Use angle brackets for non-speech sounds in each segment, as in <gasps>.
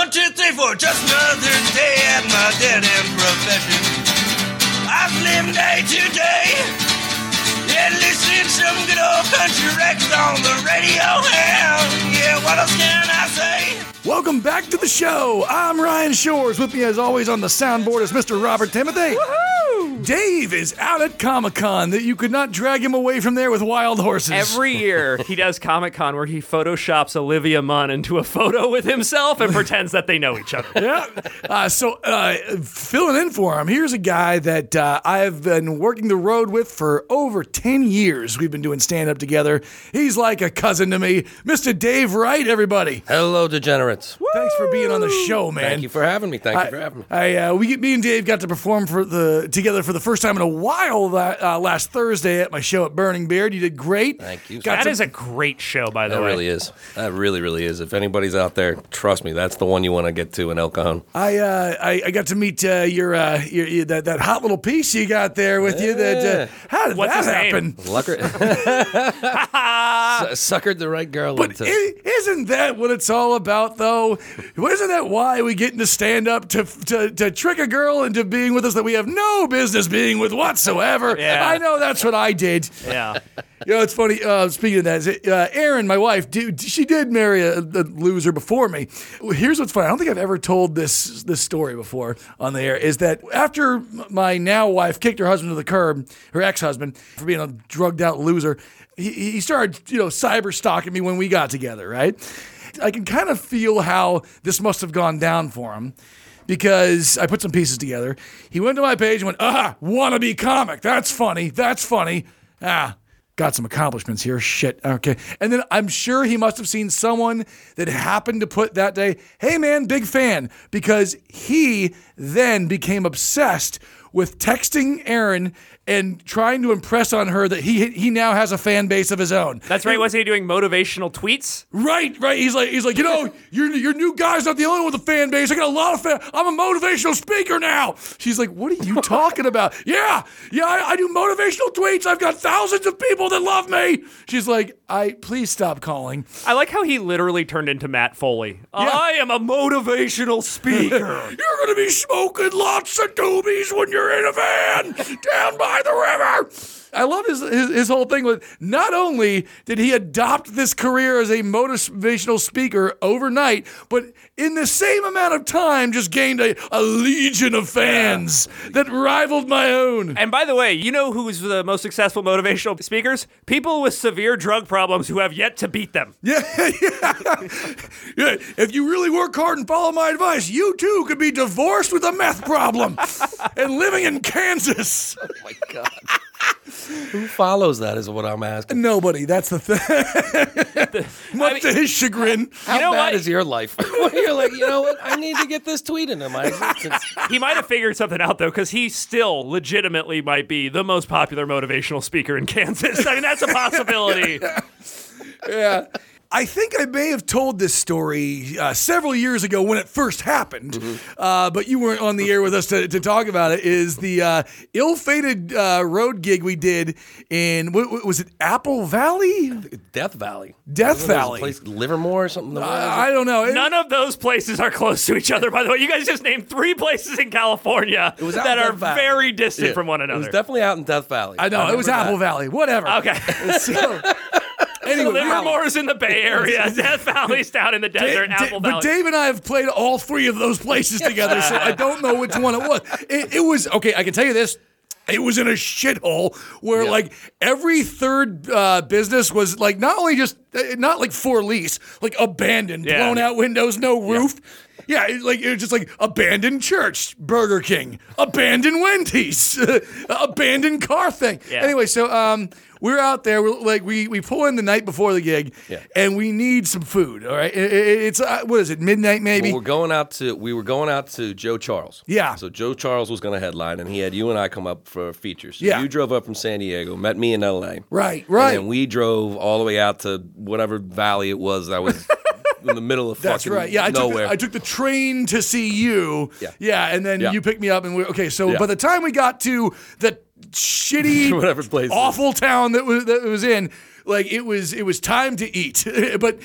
One, two, three, four. Just another day at my dead end profession. I've lived day to day. Yeah, listening to some good old country records on the radio. And yeah, what else can I say? Welcome back to the show. I'm Ryan Shores. With me, as always, on the soundboard is Mr. Robert Timothy. Dave is out at Comic Con. That you could not drag him away from there with wild horses. Every <laughs> year he does Comic Con where he photoshops Olivia Munn into a photo with himself and pretends that they know each other. <laughs> yeah. Uh, so, uh, filling in for him, here's a guy that uh, I've been working the road with for over 10 years. We've been doing stand up together. He's like a cousin to me. Mr. Dave Wright, everybody. Hello, degenerates. Thanks for being on the show, man. Thank you for having me. Thank I, you for having me. I, uh, we, me and Dave got to perform for the together for the first time in a while that, uh, last Thursday at my show at Burning Beard. You did great. Thank you. Got That some- is a great show, by the That way. really is. That really, really is. If anybody's out there, trust me, that's the one you want to get to in El Cajon. I, uh, I I got to meet uh, your, uh, your, your that, that hot little piece you got there with you. That uh, how did What's that happen? Lucker. <laughs> <laughs> Su- suckered the right girl But into. i- isn't that what it's all about, though? Isn't that why we get into stand up to, to to trick a girl into being with us that we have no business being with whatsoever? Yeah. I know that's what I did. Yeah. <laughs> You know, it's funny. Uh, speaking of that, uh, Erin, my wife, dude, she did marry a, a loser before me. Here's what's funny. I don't think I've ever told this this story before on the air. Is that after my now wife kicked her husband to the curb, her ex husband, for being a drugged out loser, he, he started, you know, cyber stalking me when we got together. Right? I can kind of feel how this must have gone down for him because I put some pieces together. He went to my page and went, ah, wannabe comic. That's funny. That's funny. Ah, got some accomplishments here. Shit. Okay. And then I'm sure he must have seen someone that happened to put that day, hey man, big fan, because he then became obsessed with texting Erin and trying to impress on her that he he now has a fan base of his own. That's right. Wasn't he doing motivational tweets? Right, right. He's like, he's like, you know, <laughs> your your new guy's not the only one with a fan base. I got a lot of fan. I'm a motivational speaker now. She's like, what are you <laughs> talking about? Yeah, yeah. I, I do motivational tweets. I've got thousands of people that love me. She's like, I please stop calling. I like how he literally turned into Matt Foley. I am a motivational speaker. <laughs> You're gonna be smoking lots of doobies when you're in a van down by the river. I love his, his his whole thing with not only did he adopt this career as a motivational speaker overnight, but in the same amount of time just gained a, a legion of fans that rivaled my own. and by the way, you know who's the most successful motivational speakers? People with severe drug problems who have yet to beat them. <laughs> Yeah, yeah. yeah. If you really work hard and follow my advice, you too could be divorced with a meth problem <laughs> and living in Kansas. oh my God. Who follows that is what I'm asking. Nobody. That's the thing. <laughs> Much to his chagrin. How know bad what? is your life? <laughs> You're like, you know what? I need to get this tweet into my existence. He might have figured something out though, because he still legitimately might be the most popular motivational speaker in Kansas. I mean, that's a possibility. <laughs> Yeah. I think I may have told this story uh, several years ago when it first happened, uh, but you weren't on the air with us to, to talk about it. Is the uh, ill-fated uh, road gig we did in what, what- was it Apple Valley, Death Valley. Death Wasn't there a Valley? Place, Livermore or something. What? I, I don't know. It- None of those places are close to each other, by the way. You guys just named three places in California was that are Valley. very distant Yeah, from one another. It was definitely out in Death Valley. I know it was Apple that. Valley. Whatever. okay. <laughs> So, anyway, Livermore's in the Bay Area. <laughs> Death Valley's down in the desert. Da- Apple but Valley. Dave and I have played all three of those places together, so I don't know which one it was. It, it was okay. I can tell you this. It was in a shithole where, Yeah. like, every third uh, business was like not only just uh, not like for lease, like abandoned, Yeah. blown out windows, no roof. Yeah, it, like it was just like abandoned church, Burger King, abandoned Wendy's, <laughs> abandoned car thing. Yeah. Anyway, so um, we're out there. We're like we we pull in the night before the gig, Yeah. and we need some food. All right, It- it- it's uh, what is it? Midnight maybe. Well, we're going out to we were going out to Joe Charles. Yeah. So Joe Charles was going to headline, and he had you and I come up for features. So Yeah. You drove up from San Diego, met me in L.A. Right, right. And then we drove all the way out to whatever valley it was that was <laughs> in the middle of That's fucking right. Yeah, I took, nowhere. the, I took the train to see you. Yeah. Yeah, and then Yeah. you picked me up, and we okay. So Yeah. by the time we got to the shitty, <laughs> Whatever place it is. awful town that was that it was in, Like it was it was time to eat. <laughs> but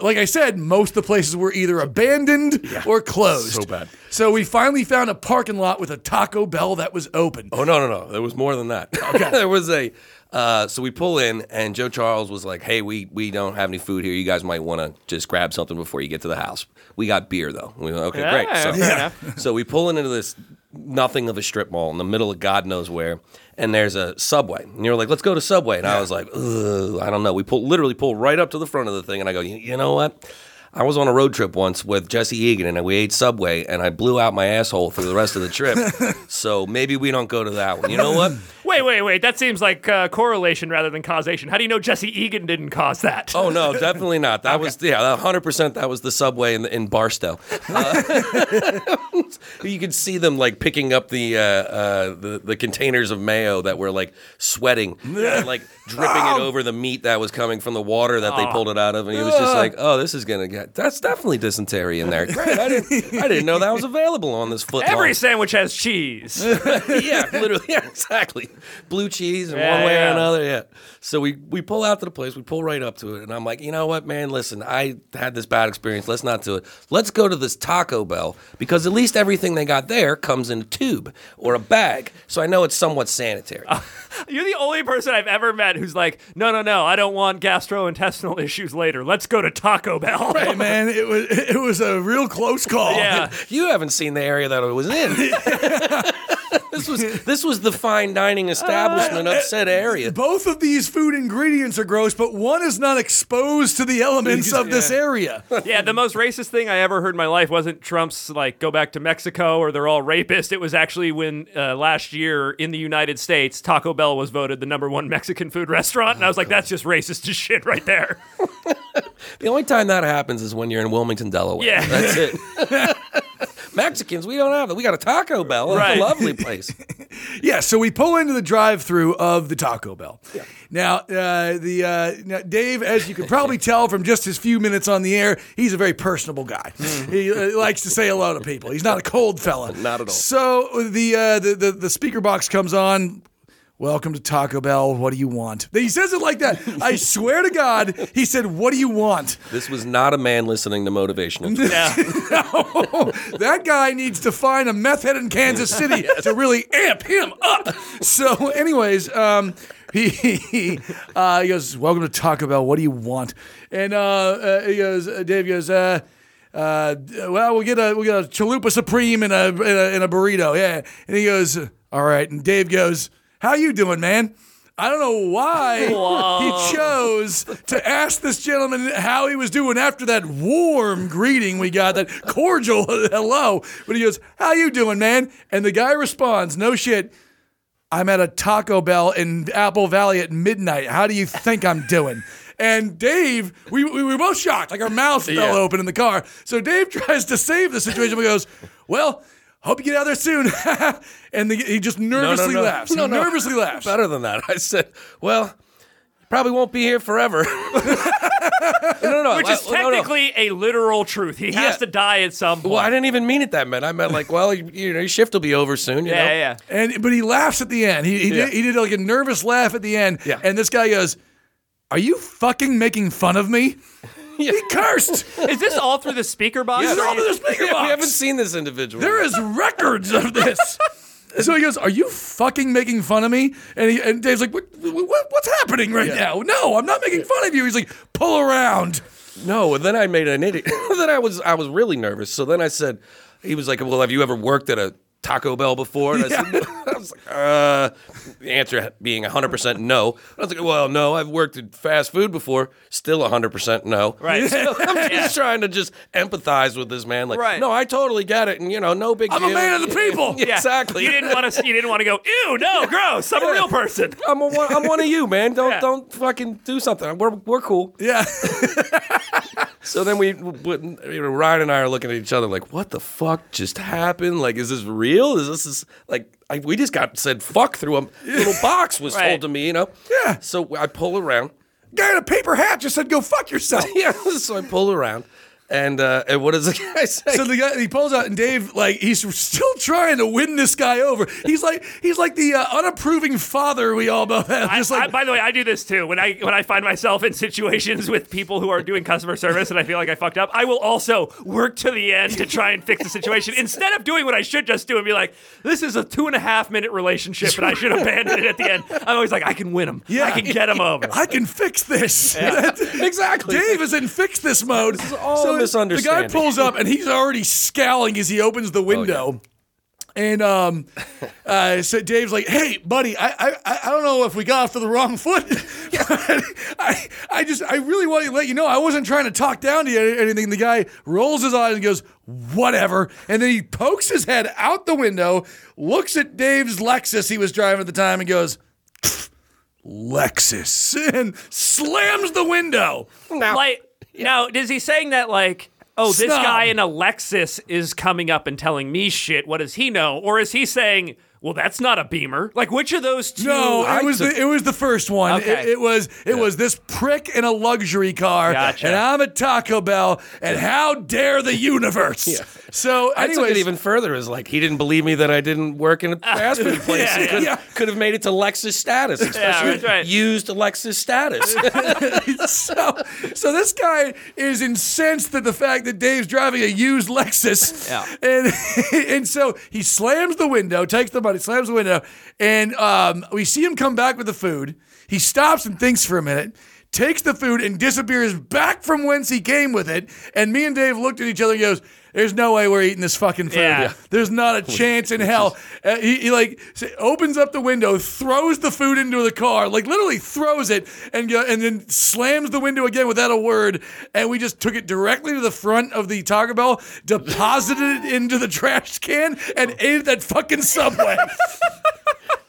like I said, most of the places were either abandoned or closed. So bad. So we finally found a parking lot with a Taco Bell that was open. Oh no, no, no! There was more than that. Okay, <laughs> there was a. Uh, so we pull in, and Joe Charles was like, "Hey, we we don't have any food here. You guys might want to just grab something before you get to the house. We got beer though." We went, okay, Yeah, great. So, fair enough. so we pull into this nothing of a strip mall in the middle of God knows where, and there's a Subway, and you're like, "Let's go to Subway," and I was like, Ugh, "I don't know." We pull literally pull right up to the front of the thing, and I go, "You, you know what?" I was on a road trip once with Jesse Egan, and we ate Subway, and I blew out my asshole through the rest of the trip. <laughs> so maybe we don't go to that one. You know what? <laughs> Wait, wait, wait. That seems like uh, correlation rather than causation. How do you know Jesse Egan didn't cause that? Oh no, definitely not. That was yeah, hundred percent. That was the subway in in Barstow. <laughs> Uh, you could see them like picking up the uh, uh, the the containers of mayo that were like sweating and like dripping it over the meat that was coming from the water that they pulled it out of, and he was just like, "Oh, this is gonna get that's definitely dysentery in there." Great, I didn't I didn't know that was available on this foot. Every long. sandwich has cheese. <laughs> yeah, literally, <laughs> yeah, exactly. Blue cheese in Yeah, one way yeah. or another, yeah. So we we pull out to the place, we pull right up to it, and I'm like, you know what, man? Listen, I had this bad experience. Let's not do it. Let's go to this Taco Bell because at least everything they got there comes in a tube or a bag, so I know it's somewhat sanitary. <laughs> You're the only person I've ever met who's like, no, no, no, I don't want gastrointestinal <laughs> issues later. Let's go to Taco Bell. Hey <laughs> man, it was it was a real close call. Yeah. you haven't seen the area that it was in. this was this was the fine dining establishment of said area. Both of these food ingredients are gross, but one is not exposed to the elements of this area. <laughs> Yeah, the most racist thing I ever heard in my life wasn't Trump's like go back to Mexico or they're all rapists. It was actually when uh, last year in the United States, Taco Bell was voted the number one Mexican food restaurant, and I was like, that's just racist as shit right there. <laughs> The only time that happens is when you're in Wilmington, Delaware. Yeah. That's it. <laughs> Mexicans, we don't have that. We got a Taco Bell. It's Right. a lovely <laughs> place. Yeah, so we pull into the drive-through of the Taco Bell. Now, uh, the uh, now Dave, as you can probably <laughs> tell from just his few minutes on the air, he's a very personable guy. he uh, likes to say hello to people. He's not a cold fella. Not at all. So the, uh, the the the speaker box comes on. Welcome to Taco Bell. What do you want? He says it like that. I <laughs> swear to God, he said, "What do you want?" This was not a man listening to motivational. <laughs> talk. Yeah. that guy needs to find a meth head in Kansas City <laughs> to really amp him up. So, anyways, um, he he, uh, he goes, "Welcome to Taco Bell. What do you want?" And uh, uh, he goes, uh, Dave goes, uh, uh, "Well, we'll get a we'll get a chalupa supreme and a, and a and a burrito." Yeah, and he goes, "All right." And Dave goes, "How you doing, man?" I don't know why <laughs> he chose to ask this gentleman how he was doing after that warm greeting we got, that cordial <laughs> hello. But he goes, "How you doing, man?" And the guy responds, "No shit, I'm at a Taco Bell in Apple Valley at midnight. How do you think I'm doing?" And Dave, we, we were both shocked, like our mouths fell Yeah. open in the car. So Dave <laughs> tries to save the situation. He goes, "Well." Hope you get out there soon. <laughs> and the, he just nervously laughs. No, he no. nervously laughs. Better than that. I said, well, you probably won't be here forever. <laughs> no, no, Which is no, no. technically a literal truth. He Yeah. has to die at some point. Well, I didn't even mean it that meant. I meant like, well, you, you know, your shift will be over soon. You yeah, know? yeah, yeah. And but he laughs at the end. He he, Yeah. did, he did like a nervous laugh at the end. Yeah. And this guy goes, "Are you fucking making fun of me?" <laughs> He cursed. Is this all through the speaker box? This is all through the speaker Yeah, box. we haven't seen this individual. There is records of this. <laughs> So he goes, "Are you fucking making fun of me?" And, he, and Dave's like, what, what, "What's happening right now?" No, I'm not making fun of you. He's like, "Pull around." No, and then I made an idiot. <laughs> then I was I was really nervous. So then I said, he was like, "Well, have you ever worked at a Taco Bell before?" And I, said, <laughs> I was like, "Uh," the answer being 100 percent no. I was like, "Well, no, I've worked at fast food before. Still 100 percent no." Right. <laughs> So I'm <laughs> just Yeah. trying to just empathize with this man. Like, Right. no, I totally get it, and you know, no big deal. I'm a deal. man of the people. Yeah, Exactly. You didn't want to. You didn't want to go. Ew, no, gross. I'm a real person. I'm, a, one- I'm one of you, man. Don't Yeah. don't fucking do something. We're we're cool. Yeah. So then we, we you know, Ryan and I are looking at each other like, what the fuck just happened? Like, is this real? Is this is like I, we just got said fuck through a little <laughs> box was Right. told to me, you know? Yeah. So I pull around. Guy in a paper hat just said, "Go fuck yourself." <laughs> Yeah. So I pull around, And, uh, and what does the <laughs> guy say? So the guy he pulls out, and Dave like he's still trying to win this guy over. He's like he's like the uh, unapproving father we all both have. I, like I, by the way, I do this too. When I when I find myself in situations with people who are doing customer service and I feel like I fucked up, I will also work to the end to try and fix the situation instead of doing what I should just do and be like, "This is a two and a half minute relationship, and I should abandon it at the end." I'm always like, "I can win him. Yeah. I can get him over." I can fix this. <laughs> exactly. Dave is in fix this mode. all so a The guy pulls up and he's already scowling as he opens the window. And um, uh, so Dave's like, "Hey, buddy, I, I I don't know if we got off to the wrong foot. <laughs> I I just I really want to let you know I wasn't trying to talk down to you or anything." The guy rolls his eyes and goes, "Whatever," and then he pokes his head out the window, looks at Dave's Lexus he was driving at the time, and goes. Lexus <laughs> and slams the window. like now, is he saying that like? Oh, this guy in a Lexus is coming up and telling me shit. What does he know? Or is he saying, "Well, that's not a Beamer"? Like, which of those two? No, it was the it was the first one. Okay. It, it was it was this prick in a luxury car, Gotcha. and I'm at Taco Bell, and how dare the universe? <laughs> So, I took it even further as like he didn't believe me that I didn't work in a <laughs> fast food place. Yeah, could, yeah. could have made it to Lexus status, especially that's right. used Lexus status. <laughs> so so this guy is incensed at the fact that Dave's driving a used Lexus, Yeah. and and so he slams the window, takes the money, slams the window, and um, we see him come back with the food. He stops and thinks for a minute. Takes the food and disappears back from whence he came with it. And me and Dave looked at each other and goes, There's no way we're eating this fucking food. Yeah. Yeah. There's not a chance in hell. Uh, he, he like opens up the window, throws the food into the car, like literally throws it, and go, and then slams the window again without a word. And we just took it directly to the front of the Taco Bell, deposited it into the trash can, and <laughs> ate that fucking subway. <laughs>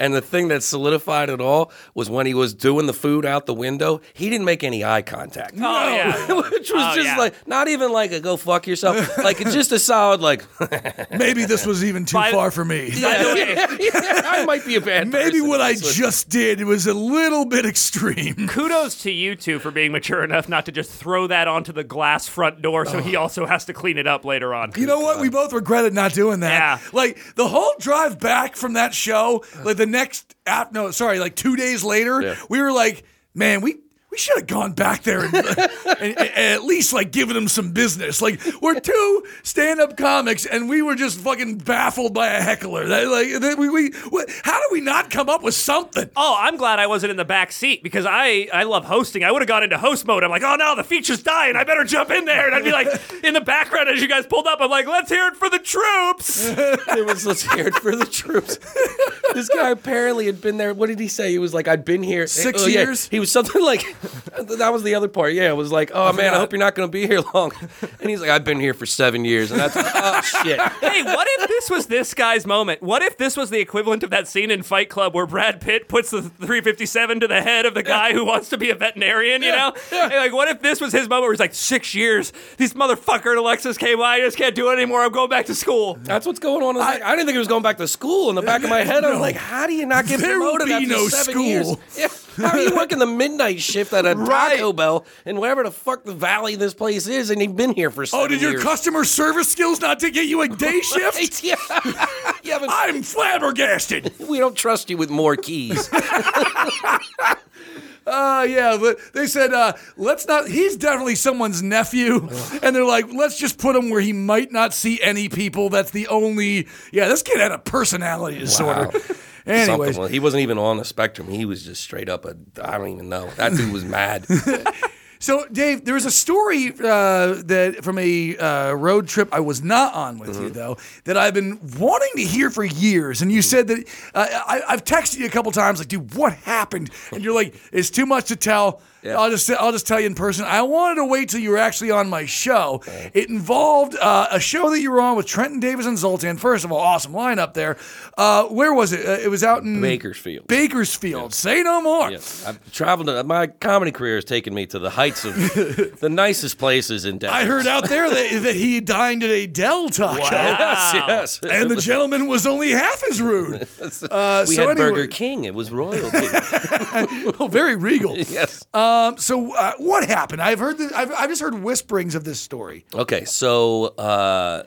and the thing that solidified it all was when he was doing the food out the window, he didn't make any eye contact. Oh <laughs> yeah. Which was Oh, just yeah. like not even like a go fuck yourself, <laughs> like it's just a solid like <laughs> Maybe this was even too By- far for me. By the way, I might be a bad. Maybe person. what I That's just did was a little bit extreme. kudos to you two for being mature enough not to just throw that onto the glass front door, so he oh. also has to clean it up later on. You know what? We both regretted not doing that. Yeah. Like the whole drive back from that show, like the next app, no, sorry, like two days later, Yeah. we were like, man, we. We should have gone back there and, <laughs> and- and at least like given them some business. Like we're two stand-up comics, and we were just fucking baffled by a heckler. That, like that we, we, what, how do we not come up with something? Oh, I'm glad I wasn't in the back seat because I, I love hosting. I would have gone into host mode. I'm like, oh no, the feature's dying. I better jump in there. And I'd be like, <laughs> in the background as you guys pulled up, I'm like, let's hear it for the troops. <laughs> it was let's hear it for the troops. this guy apparently had been there. What did he say? He was like, I'd been here Six oh, yeah. years? He was something like <laughs> that was the other part. Yeah, it was like, oh man, I hope you're not going to be here <laughs> long. And he's like, I've been here for seven years, and that's oh <laughs> shit. hey, what if this was this guy's moment? What if this was the equivalent of that scene in Fight Club where Brad Pitt puts the 357 to the head of the guy who wants to be a veterinarian, you know? And, like, what if this was his moment where he's like, six years, these motherfucker Alexis came by, I just can't do it anymore, I'm going back to school. That's what's going on. I, I didn't think he was going back to school. In the back of my head, I'm like, how do you not get There promoted after no seven school. years? Yeah. How are you working the midnight shift at a Right. Taco Bell in wherever the fuck the valley this place is, and you've been here for Oh, did your customer service skills not to get you a day <laughs> shift? yeah. <laughs> <laughs> I'm flabbergasted. we don't trust you with more keys. Uh, yeah, but they said, uh, let's not, he's definitely someone's nephew. And they're like, let's just put him where he might not see any people. That's the only, yeah, this kid had a personality disorder. Anyways. Well, he wasn't even on the spectrum. He was just straight up a. I don't even know. That dude was mad. <laughs> So, Dave, there was a story uh, that from a uh, road trip I was not on with Mm-hmm. you though that I've been wanting to hear for years, and you said that uh, I, I've texted you a couple times, like, dude, what happened? And you're like, it's too much to tell. Yeah. I'll just I'll just tell you in person. I wanted to wait till you were actually on my show. It involved uh, a show that you were on with Trenton Davis and Zoltan. First of all, awesome lineup there. Uh, where was it? Uh, it was out in Bakersfield. Bakersfield. Say no more. Yeah, I've traveled. To, my comedy career has taken me to the heights of <laughs> the nicest places in Denver. I heard out there that, that he dined at a Del Taco. Yes, Wow. yes. And the gentleman was only half as rude. <laughs> Uh, we so had anyway- Burger King. It was royalty. <laughs> Oh, very regal. yes. Uh, Um, so uh, what happened? I've heard. The, I've, I've just heard whisperings of this story. Okay, so uh,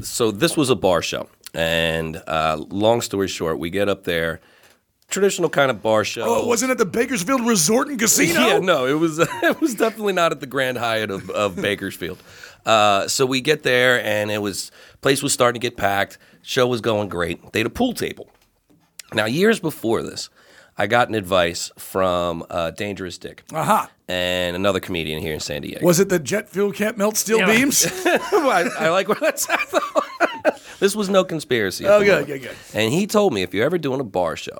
so this was a bar show, and uh, long story short, we get up there, traditional kind of bar show. Oh, it wasn't at the Bakersfield Resort and Casino. Yeah, no, it was <laughs> it was definitely not at the Grand Hyatt of, of <laughs> Bakersfield. Uh, so we get there, and it was place was starting to get packed. Show was going great. They had a pool table. Now, years before this, I got an advice from uh, Dangerous Dick Aha. and another comedian here in San Diego. Was it the jet fuel can't melt steel Yeah. beams? <laughs> I, I like where that's at. though. this was no conspiracy. Oh, good, good, good. And he told me if you're ever doing a bar show,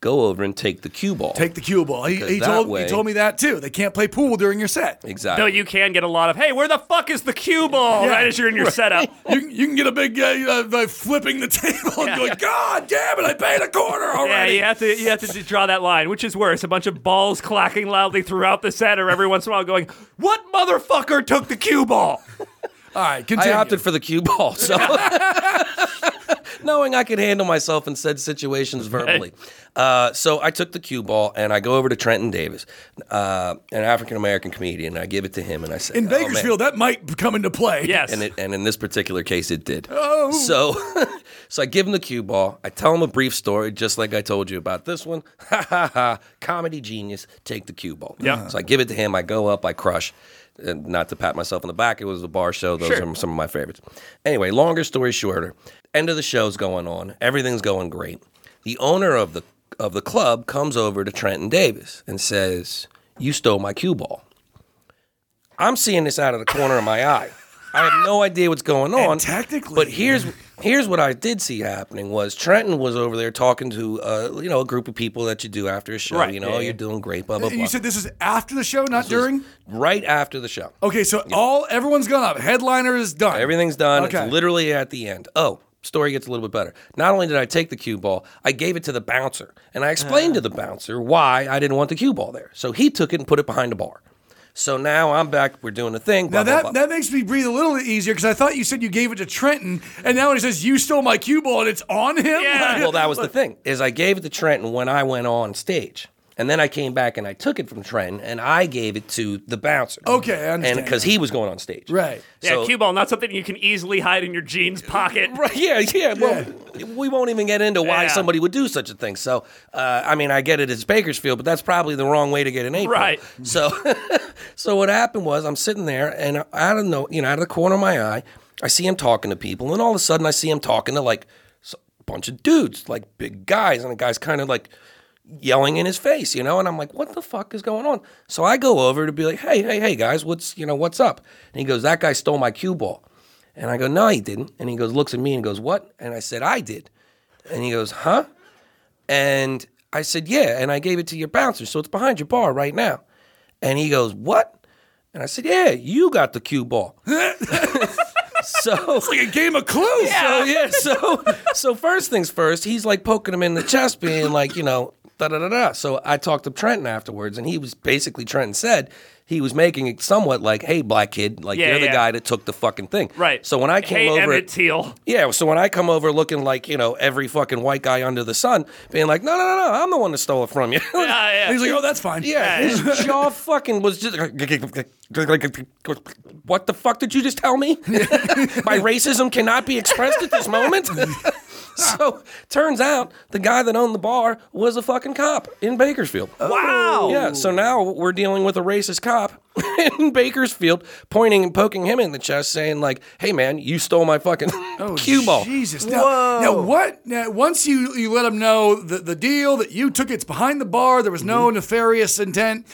go over and take the cue ball. Take the cue ball. He, he told way- he told me that too. They can't play pool during your set. exactly. Though you can get a lot of, hey, where the fuck is the cue ball? Yeah. Right as you're in your setup. <laughs> You, can- you can get a big uh, flipping the <laughs> table and going, God damn it! I paid a quarter Yeah, you have to you have to draw that line. Which is worse, a bunch of balls clacking loudly throughout the set, or every once in a while going, "What motherfucker took the cue ball?" All right, continue. I opted for the cue ball, so <laughs> knowing I could handle myself in said situations verbally. Uh, so I took the cue ball and I go over to Trenton Davis, uh, an African American comedian. And I give it to him and I say, in "Oh, man." Bakersfield, that might come into play. Yes. and it, and in this particular case, it did. Oh. So, <laughs> so I give him the cue ball. I tell him a brief story, just like I told you about this one. <laughs> Ha ha ha! Comedy genius, take the cue ball. Yeah. So I give it to him. I go up. I crush. And not to pat myself on the back, it was a bar show. Those Sure. are some of my favorites. Anyway, longer story shorter, end of the show's going on. Everything's going great. The owner of the of the club comes over to Trenton Davis and says, "You stole my cue ball." I'm seeing this out of the corner of my eye. I have no idea what's going on. technically- but here's here's what I did see happening was Trenton was over there talking to uh, you know a group of people that you do after a show. Right, You know, yeah, yeah. you're doing great. Blah blah blah. You said this is after the show, not during. right after the show. Okay, so all everyone's gone up. Headliner is done. Everything's done. Okay. It's literally at the end. Oh, story gets a little bit better. Not only did I take the cue ball, I gave it to the bouncer, and I explained to the bouncer why I didn't want the cue ball there. So he took it and put it behind the bar. So now I'm back. We're doing a thing. Blah, Now that blah. that makes me breathe a little easier because I thought you said you gave it to Trenton, and now when he says you stole my cue ball and it's on him. Yeah. <laughs> well, that was the thing is I gave it to Trenton when I went on stage. And then I came back and I took it from Trent and I gave it to the bouncer. Okay, I And because he was going on stage. Right. Yeah, So- cue ball, not something you can easily hide in your jeans <laughs> pocket. Right, yeah, yeah. Well, we won't even get into why Yeah. somebody would do such a thing. So, uh, I mean, I get it. It's Bakersfield, but that's probably the wrong way to get an apron. Right. So, <laughs> so what happened was, I'm sitting there, and out of no, you know, out of the corner of my eye, I see him talking to people, and all of a sudden, I see him talking to like s- a bunch of dudes, like big guys, and the guy's kind of like yelling in his face, you know, and I'm like, what the fuck is going on? So I go over to be like, hey, hey, hey, guys, what's you know, what's up? And he goes, that guy stole my cue ball. And I go, no, he didn't. And he goes, looks at me and goes, what? And I said, I did. And he goes, huh? And I said, yeah. And I gave it to your bouncer. So it's behind your bar right now. And he goes, what? And I said, yeah, you got the cue ball. <laughs> so It's like a game of clues. so yeah, so so first things first, he's like poking him in the chest, being like, you know, da da da da. So I talked to Trenton afterwards, and he was basically Trenton said he was making it somewhat like, hey, black kid, like Yeah, you're the guy that took the fucking thing. Right. So when I came hey, over, Emmett Till. yeah, so when I come over looking like you know every fucking white guy under the sun, being like, no, no, no, no, I'm the one that stole it from you. Yeah, yeah. <laughs> He's like, oh, that's fine. Yeah, his <laughs> jaw fucking was just. Like, what the fuck did you just tell me? <laughs> My racism cannot be expressed at this moment. so turns out the guy that owned the bar was a fucking cop in Bakersfield. Wow. Yeah, so now we're dealing with a racist cop <laughs> in Bakersfield, pointing and poking him in the chest, saying like, "Hey man, you stole my fucking <laughs> oh, cue ball." Jesus. Now, now what? Now, once you you let him know the, the deal that you took it's behind the bar, there was no Mm-hmm. nefarious intent.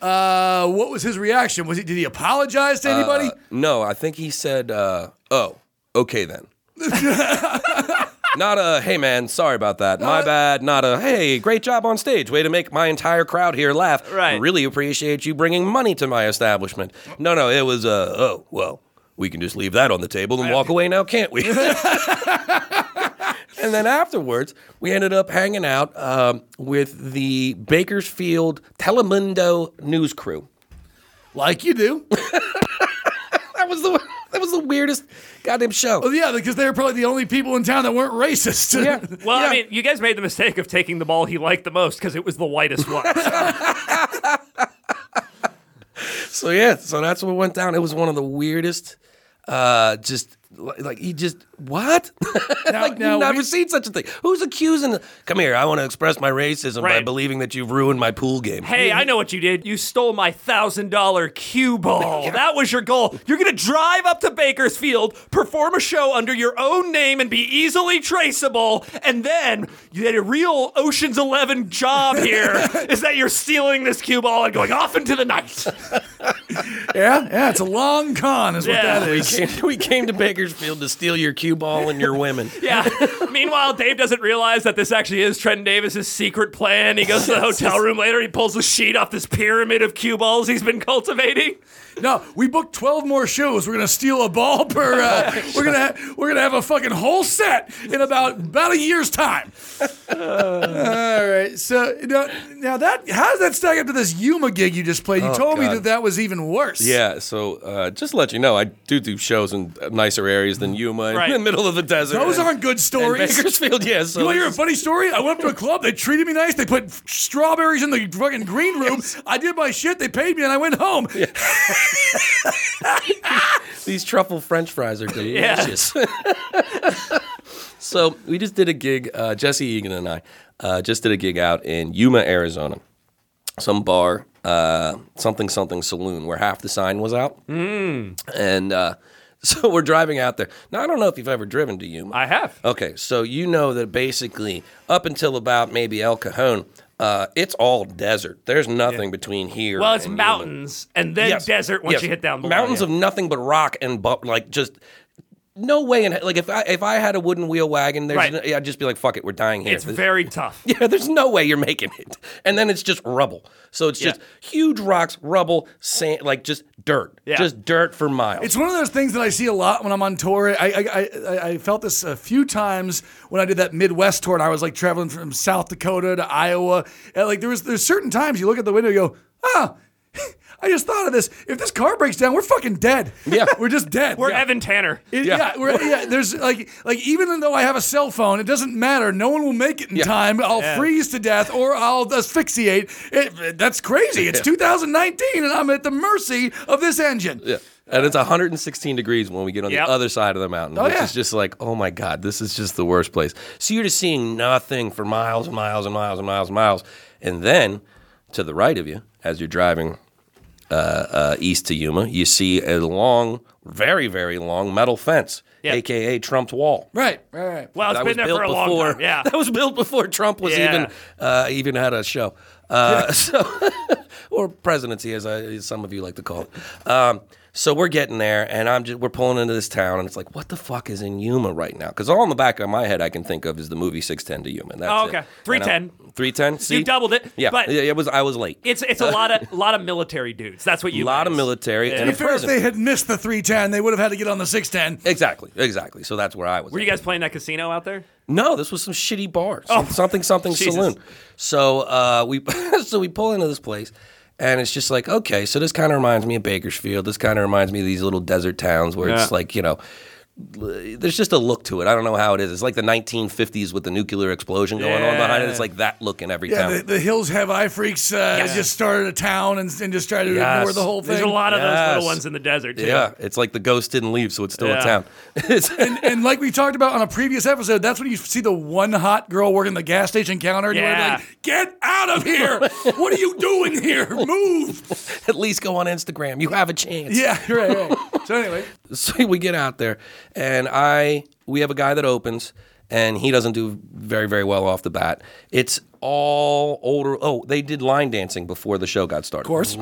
Uh, what was his reaction? Was he did he apologize to anybody? Uh, no, I think he said, uh, "Oh, okay then." <laughs> Not a hey man, sorry about that. My bad. Not a hey, great job on stage. Way to make my entire crowd here laugh. Right. Really appreciate you bringing money to my establishment. No, no, it was uh oh well, we can just leave that on the table and walk away now, can't we? <laughs> and then afterwards, we ended up hanging out um, with the Bakersfield Telemundo news crew. like you do. <laughs> That was the that was the weirdest goddamn show. Well, yeah, because they were probably the only people in town that weren't racist. Yeah. <laughs> Well, Yeah. I mean, you guys made the mistake of taking the ball he liked the most because it was the whitest one. <laughs> so yeah, so that's what went down. It was one of the weirdest. Uh, just like he just what? <laughs> Now- like now never we- seen such a thing. Who's accusing? Come here, I want to express my racism by believing that you've ruined my pool game. Hey, I know what you did. You stole my thousand dollar cue ball. <laughs> That was your goal. You're gonna drive up to Bakersfield, perform a show under your own name, and be easily traceable. And then you had a real Ocean's Eleven job here. <laughs> is that you're stealing this cue ball and going off into the night? Yeah, yeah, it's a long con, is what Yeah. that we came, we came to Bakersfield to steal your cue ball and your women. <laughs> Yeah. Meanwhile, Dave doesn't realize that this actually is Trenton Davis's secret plan. He goes to the hotel room later. He pulls the sheet off this pyramid of cue balls he's been cultivating. No, we booked twelve more shows. We're gonna steal a ball per. Uh, <laughs> we're gonna ha- we're gonna have a fucking whole set in about about a year's time. <laughs> All right. So now, now that how does that stack up to this Yuma gig you just played? You Oh, told me God. that that was even worse. Yeah, so uh, just to let you know, I do do shows in nicer areas than Yuma, Right. In the middle of the desert. Those and- aren't good stories. Bakersfield, yeah. So You want to hear a funny story? I went up to a club. They treated me nice. They put strawberries in the fucking green room. I did my shit. They paid me, and I went home. <laughs> These truffle French fries are delicious. <laughs> so we just did a gig. Uh, Jesse Egan and I uh, just did a gig out in Yuma, Arizona. Some bar, uh, something something saloon, where half the sign was out. Mm. And uh, <laughs> so we're driving out there. Now I don't know if you've ever driven to Yuma. I have. Okay, so you know that basically up until about maybe El Cajon, uh, it's all desert. There's nothing between here. Well, it's and Yuma. mountains and then Yes, desert once yes. you hit down. Mountains Yeah. of nothing but rock and bu- like just no way in like if I if I had a wooden wheel wagon, there's Right. no- I'd just be like fuck it, we're dying here. It's very tough. <laughs> yeah, there's no way you're making it. And then it's just rubble. So it's just huge rocks, rubble, sand, like just dirt, Yeah. just dirt for miles. It's one of those things that I see a lot when I'm on tour. I, I, I, I felt this a few times when I did that Midwest tour, and I was like traveling from South Dakota to Iowa. And like there was there's certain times you look at the window, and you go, ah. I just thought of this. If this car breaks down, we're fucking dead. Yeah. <laughs> we're just dead. We're yeah. Evan Tanner. It- Yeah. yeah, we're, yeah. There's like, like even though I have a cell phone, it doesn't matter. No one will make it in Yeah. time. I'll Yeah. freeze to death or I'll asphyxiate. It, that's crazy. It's 2019, and I'm at the mercy of this engine. Yeah. And it's 116 degrees when we get on Yep. the other side of the mountain, Oh, which yeah. is just like, oh my God, this is just the worst place. So you're just seeing nothing for miles and miles and miles and miles and miles. And then to the right of you, as you're driving uh, uh, east to Yuma, you see a long, very, very long metal fence, Yeah. aka Trump's wall. Right, right, right. Well, it's That been there was for a built long before. time. Yeah. <laughs> that was built before Trump was Yeah. even uh, even had a show. Uh, <laughs> So, <laughs> or presidency, as, I, as some of you like to call it. Um, so we're getting there, and I'm just we're pulling into this town, and it's like, what the fuck is in Yuma right now? Because all in the back of my head, I can think of is the movie Six Ten to Yuma. That's Oh, it. okay. 310. Three ten. See, You doubled it. Yeah, But yeah, it was. I was late. it's it's a lot of a <laughs> lot of military dudes. That's what you. a you lot of military Yeah. and a If, if they had missed the 310, they would have had to get on the 610. Exactly, exactly. So that's where I was. Were at. you guys playing that casino out there? No, this was some shitty bar. Some, something something Oh, <laughs> Jesus. saloon. So uh, we <laughs> so we pull into this place and it's just like, okay, so this kind of reminds me of Bakersfield. This kind of reminds me of these little desert towns where Yeah. it's like, you know, there's just a look to it. I don't know how it is. It's like the 1950s with the nuclear explosion going on behind it. It's like that look in every Yeah, town. the, the Hills Have Eye Freaks uh, just started a town and, and just tried to Yes. ignore the whole thing. There's a lot of those little ones in the desert too. yeah, it's like the ghost didn't leave, so it's still Yeah. a town. <laughs> And, and like we talked about on a previous episode, that's when you see the one hot girl working the gas station counter, and Yeah. you're like, "Get out of here! what are you doing here? Move!" <laughs> at least go on Instagram. You have a chance. Yeah, <laughs> right, right. So anyway, <laughs> so we get out there and i we have a guy that opens and he doesn't do very very well off the bat it's all older oh they did line dancing before the show got started of course,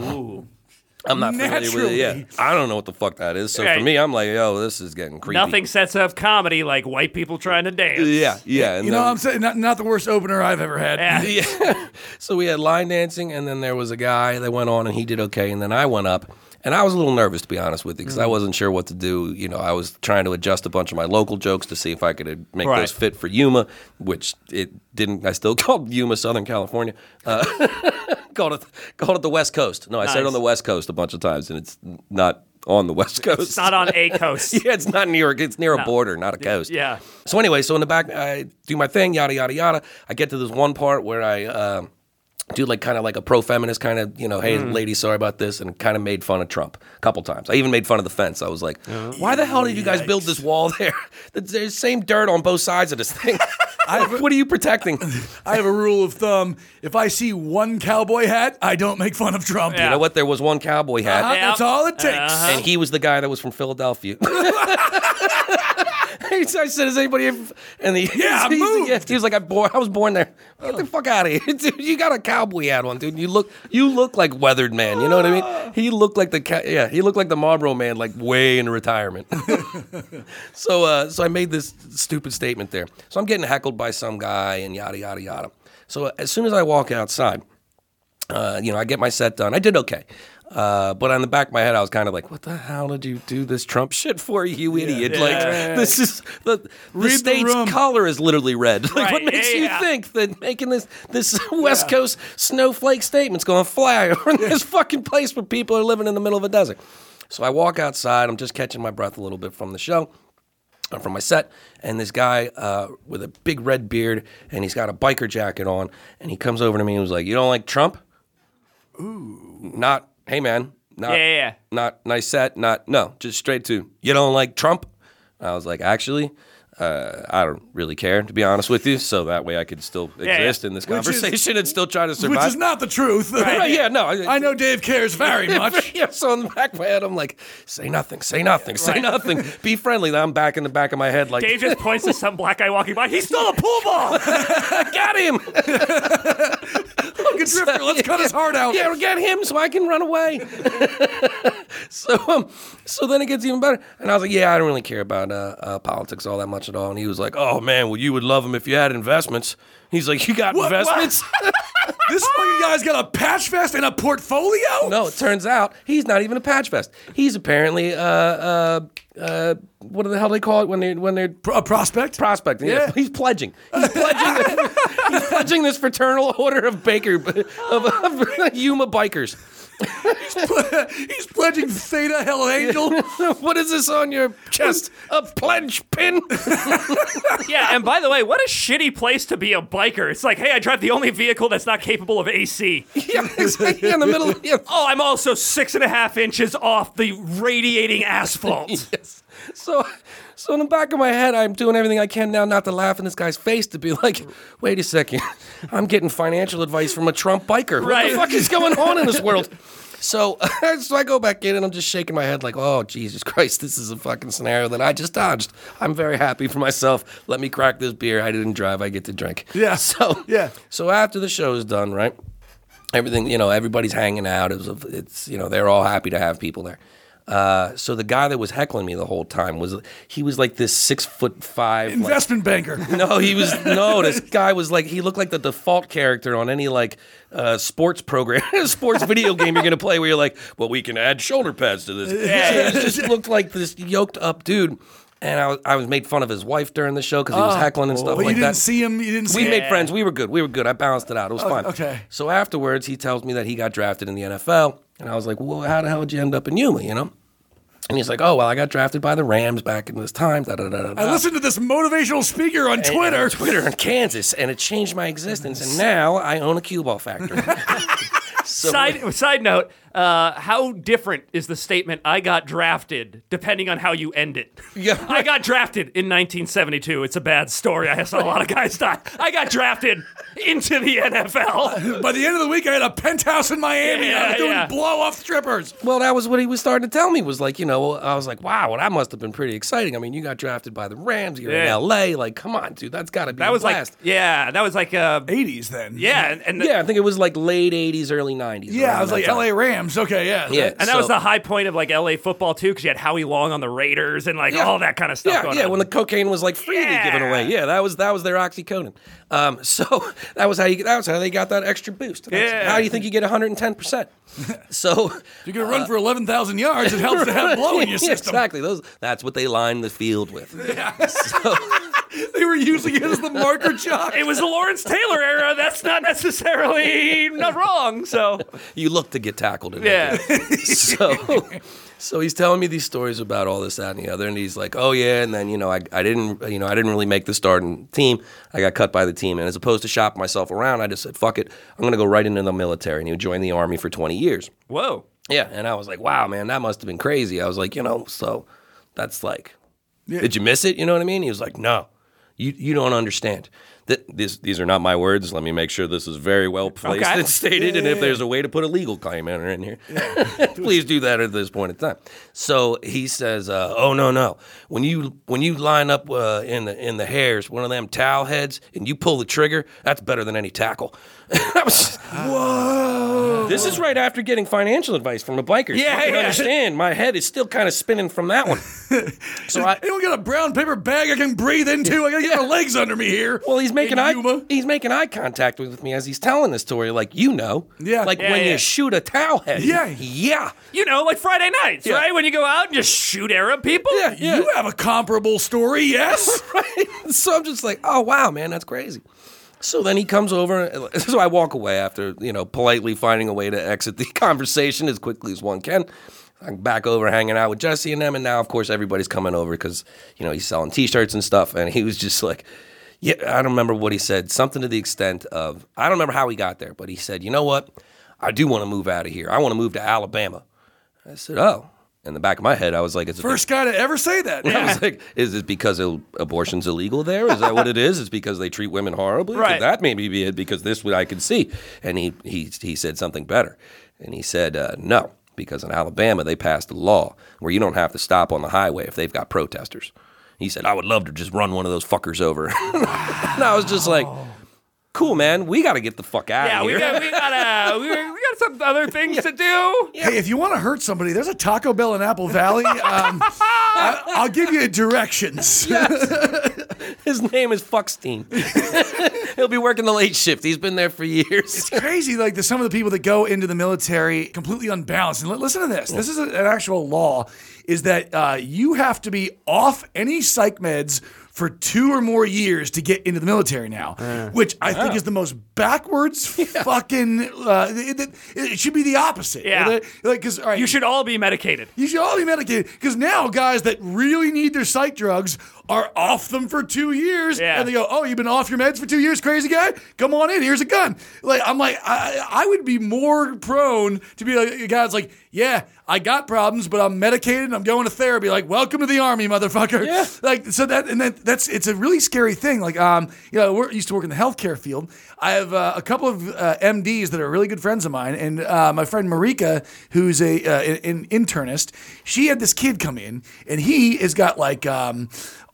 i'm not familiar with it Naturally. yeah i don't know what the fuck that is so for me i'm like oh this is getting creepy Nothing sets up comedy like white people trying to dance. yeah yeah and you know, then- I'm saying not, not the worst opener I've ever had. Yeah. <laughs> yeah. So we had line dancing, and then there was a guy that went on, and he did okay. And then I went up, and I was a little nervous to be honest with you, because I Mm. wasn't sure what to do. You know, I was trying to adjust a bunch of my local jokes to see if I could uh, make Right. those fit for Yuma, which it didn't. I still <laughs> called Yuma Southern California. Uh, <laughs> called it called it the West Coast. No, I said it on the West Coast a bunch of times, and it's not on the West Coast. It's not on a <laughs> coast. yeah, it's not near. It's near a border, not a coast. Yeah. So anyway, so in the back, I do my thing, yada yada yada. I get to this one part where I uh, do like kind of like a pro feminist kind of, you know, hey, ladies, sorry about this, and kind of made fun of Trump a couple times. I even made fun of the fence. I was like, why the hell did you guys build this wall there? <laughs> There's the same dirt on both sides of this thing. <laughs> I, what are you protecting? <laughs> I have a rule of thumb: if I see one cowboy hat, I don't make fun of Trump. You know what? There was one cowboy hat. Uh-huh, Yeah. That's all it takes. and he was the guy that was from Philadelphia. I said, "Is anybody?" ever-" And he, Yeah, <laughs> he, move. yeah, he was like, "I born, I was born there. Get the fuck out of here, <laughs> dude! You got a cowboy hat on, dude. You look, you look like weathered man. You know what I mean? He looked like the, ca- yeah, he looked like the Marlboro man, like way in retirement. <laughs> so, uh, so I made this stupid statement there. So I'm getting heckled by some guy and yada yada yada. So as soon as I walk outside, uh, you know, I get my set done. I did okay. Uh, but on the back of my head, I was kind of like, "What the hell did you do this Trump shit for, you idiot? Like, this is the, the Read the state's room. color is literally red. <laughs> Like, what makes yeah, you yeah. think that making this this <laughs> West Coast snowflake statement's going to fly <laughs> over in this fucking place where people are living in the middle of a desert?" So I walk outside. I'm just catching my breath a little bit from the show uh, from my set, and this guy uh, with a big red beard, and he's got a biker jacket on, and he comes over to me and was like, "You don't like Trump? Ooh, not hey man, not Yeah, yeah, yeah. not nice set, not no, just straight to you don't like Trump." I was like, "Actually." Uh, I don't really care, to be honest with you. So that way, I could still yeah. exist in this Which is- conversation and still try to survive. Which is not the truth. Right, yeah, no, I- I know Dave cares very <laughs> much. yeah, so in the back of my head, I'm like, say nothing, say nothing, say nothing, be friendly. Then I'm back in the back of my head, like, Dave just <laughs> points to some black guy walking by. He stole a pool ball. <laughs> got him. Look at Drifter. Let's cut his heart out. Yeah, get him so I can run away. so, um, so then it gets even better. And I was like, yeah, I don't really care about uh, uh, politics all that much at all. And he was like, oh man, well you would love him if you had investments. He's like, you got What- what? investments? <laughs> This fucking guy's got a patch vest and a portfolio. no, it turns out he's not even a patch vest. He's apparently uh, uh, uh, what the hell do they call it when they when they're Pro- a prospect. prospecting. Yeah. Yeah. he's pledging. He's pledging. <laughs> he's pledging this fraternal order of Baker of, of <laughs> Yuma bikers. He's pledging Theta Hell Angel. <laughs> what is this on your chest? A pledge pin? <laughs> yeah, and by the way, what a shitty place to be a biker. It's like, hey, I drive the only vehicle that's not capable of AC. <laughs> yeah, exactly. In the middle. Yeah. Oh, I'm also six and a half inches off the radiating asphalt. Yes. So, so in the back of my head, I'm doing everything I can now not to laugh in this guy's face to be like, wait a second, <laughs> I'm getting financial advice from a Trump biker. Right. What the fuck is going on in this <laughs> world? So, <laughs> so I go back in and I'm just shaking my head like, oh Jesus Christ, this is a fucking scenario that I just dodged. I'm very happy for myself. Let me crack this beer. I didn't drive. I get to drink. Yeah. So Yeah. So after the show is done, right? Everything, you know, everybody's hanging out. It was, a, it's, you know, they're all happy to have people there. Uh, so the guy that was heckling me the whole time was he was like this six foot five like- Investment banker. <laughs> no, he was no. This guy was like he looked like the default character on any like uh, sports program, <laughs> sports video game you're gonna play where you're like, well, we can add shoulder pads to this. Yeah, <laughs> he just looked like this yoked up dude. And I was, I was made fun of his wife during the show because he was oh, heckling and stuff But like you didn't that. see him. You didn't see We him. made friends. We were good. We were good. I balanced it out. It was oh, fun. okay. So afterwards, he tells me that he got drafted in the NFL, and I was like, "Well, how the hell did you end up in Yuma?" You know. And he's like, "Oh, well, I got drafted by the Rams back in this time." Da, da, da, da, da. I listened to this motivational speaker on Twitter. on <laughs> Twitter in Kansas, and it changed my existence. And now I own a cue ball factory. <laughs> so, Side side note: uh, How different is the statement "I got drafted" depending on how you end it? <laughs> Yeah, I got drafted in 1972. It's a bad story. I saw a lot of guys die. I got drafted into the NFL. <laughs> By the end of the week, I had a penthouse in Miami. and I was Yeah, doing yeah. blow off strippers. well, that was what he was starting to tell me. Was like, you know, I was like, wow, well, that must have been pretty exciting. I mean, you got drafted by the Rams. You're Yeah. in L.A. Like, come on, dude, that's got to be That a was like, yeah, that was like, uh, 80s then. yeah, and, and the- yeah, I think it was like late '80s, early '90s. Yeah, I was like time. LA Rams. Okay, yeah. Yeah, And that was the high point of like LA football too, because you had Howie Long on the Raiders and like Yeah. all that kind of stuff Yeah, going yeah. on. When the cocaine was like freely Yeah. given away. Yeah, that was that was their oxycodone. Um, <laughs> so that was how you that was how they got that extra boost. That's- Yeah. How do you think you get 110 percent? <laughs> So If you're going to run for 11,000 yards, it helps to have blow in your <laughs> Yeah, system. exactly. Those that's what they lined the field with. <laughs> They were using it as the marker chalk. it was the Lawrence Taylor era. That's not necessarily not wrong. So You look to get tackled in yeah, that. <laughs> So So he's telling me these stories about all this, that, and the other, and he's like, "Oh yeah," and then you know, I, I didn't, you know, I didn't really make the starting team. I got cut by the team, and as opposed to shopping myself around, I just said, "Fuck it, I'm gonna go right into the military." And he joined the army for 20 years. Whoa. Yeah, and I was like, "Wow, man, that must have been crazy." I was like, you know, so that's like, did you miss it? You know what I mean? He was like, "No, you you don't understand." That this, these are not my words. Let me make sure this is very well placed Okay. and stated. and if there's a way to put a legal claim in in here, <laughs> please do that at this point in time. So he says, uh, "Oh no, no! When you when you line up uh, in the in the hairs, one of them towel heads, and you pull the trigger, that's better than any tackle." <laughs> I was, whoa! Oh. This is right after getting financial advice from a biker. Yeah, I can yeah. understand. My head is still kind of spinning from that one. <laughs> so I, Anyone got a brown paper bag I can breathe into? I gotta get my legs under me here. Well, he's making In eye Yuma. he's making eye contact with me as he's telling this story, like you know, Yeah. like Yeah, when yeah. you shoot a towel head, Yeah. yeah, You know, like Friday nights, Yeah. right? When you go out and just shoot Arab people. yeah, yeah. You have a comparable story, yes? <laughs> right? So I'm just like, oh wow, man, that's crazy. So then he comes over. <laughs> So I walk away after you know politely finding a way to exit the <laughs> conversation as quickly as one can. I'm back over hanging out with Jesse and them, and now of course everybody's coming over because you know he's selling T-shirts and stuff, and he was just like. Yeah, I don't remember what he said. Something to the extent of I don't remember how he got there, but he said, "You know what? I do want to move out of here. I want to move to Alabama." I said, "Oh." In the back of my head, I was like, "It's First guy to ever say that. <laughs> I was like, is it because il- abortion's illegal there? Is that what it is? Is because they treat women horribly? Could Right. that maybe be it? Because this what I could see. And he he he said something better, and he said uh, no, because in Alabama they passed a law where you don't have to stop on the highway if they've got protesters. He said, I would love to just run one of those fuckers over. <laughs> and I was just like, cool, man. We got to get the fuck out Yeah, of we here. got we got uh, we, we got some other <laughs> things to do. Hey, if you want to hurt somebody, there's a Taco Bell in Apple Valley. <laughs> Um, I, I'll give you directions. His name is Fuckstein. <laughs> He'll be working the late shift. He's been there for years. It's crazy like the, some of the people that go into the military completely unbalanced and li- listen to this this is a- an actual law is that uh, you have to be off any psych meds for two or more years to get into the military now, which I think is the most backwards <laughs> fucking. Uh, it, it- it should be the opposite. Yeah. like because all right, You should all be medicated. you should all be medicated because now guys that really need their psych drugs are off them for two years, Yeah. and they go, "Oh, you've been off your meds for two years, crazy guy. Come on in. Here's a gun." Like I'm like, I, I would be more prone to be like a guy that's like, "Yeah, I got problems, but I'm medicated. and I'm going to therapy." Like, welcome to the army, motherfucker. Yeah. <laughs> Like so that and that that's it's a really scary thing. Like um, you know, we're used to work in the healthcare field. I have uh, a couple of uh, MDs that are really good friends of mine, and uh, my friend Marika, who's a uh, an, an internist, she had this kid come in, and he has got like um,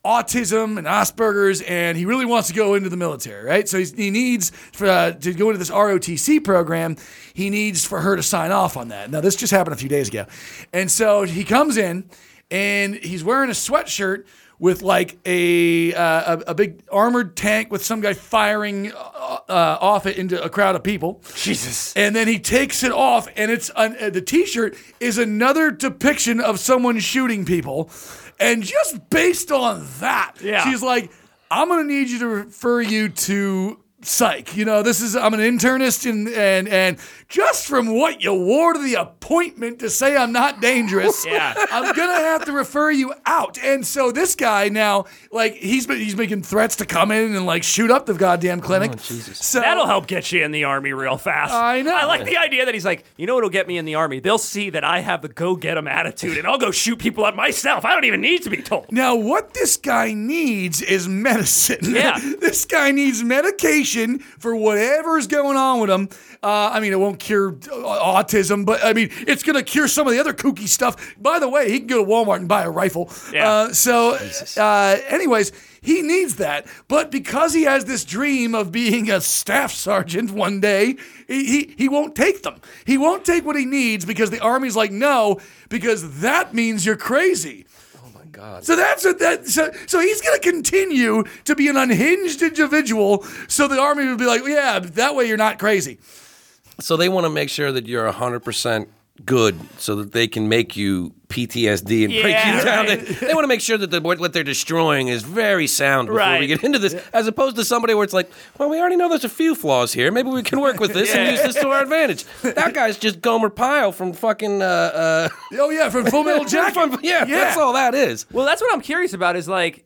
autism and Asperger's, and he really wants to go into the military, right? So he's, he needs for, uh, to go into this ROTC program. He needs for her to sign off on that. Now this just happened a few days ago, and so he comes in, and he's wearing a sweatshirt with like a uh, a, a big armored tank with some guy firing uh, uh, off it into a crowd of people. Jesus. And then he takes it off, and it's an, uh, the T-shirt is another depiction of someone shooting people. And just based on that, Yeah. she's like, "I'm gonna need you to refer you to." Psych, you know, this is I'm an internist and and and just from what you wore to the appointment to say I'm not dangerous, <laughs> Yeah. I'm gonna have to refer you out. And so this guy now, like he's been he's making threats to come in and like shoot up the goddamn clinic. Oh, so That'll help get you in the army real fast. I know. I like the idea that he's like, you know what'll get me in the army? They'll see that I have the go get 'em attitude, and I'll go shoot people up myself. I don't even need to be told. Now, what this guy needs is medicine. Yeah. <laughs> this guy needs medication for whatever is going on with him. Uh, I mean, it won't cure uh, autism, but I mean, it's going to cure some of the other kooky stuff. By the way, he can go to Walmart and buy a rifle. Yeah. Uh, so, uh, anyways, he needs that. But because he has this dream of being a staff sergeant one day, he, he, he won't take them. He won't take what he needs because the army's like, no, because that means you're crazy. So that's what that. So, so he's going to continue to be an unhinged individual. So the army would be like, yeah, that way you're not crazy. So they want to make sure that you're 100% good so that they can make you PTSD and break Yeah, you down. right. They, they want to make sure that the, what what they're destroying is very sound before Right. we get into this, as opposed to somebody where it's like, well, we already know there's a few flaws here. Maybe we can work with this and use this to our advantage. That guy's just Gomer Pyle from fucking. Uh, uh, Oh yeah, from Full Metal <laughs> Jacket. from- yeah, that's all that is. Well, that's what I'm curious about. Is like,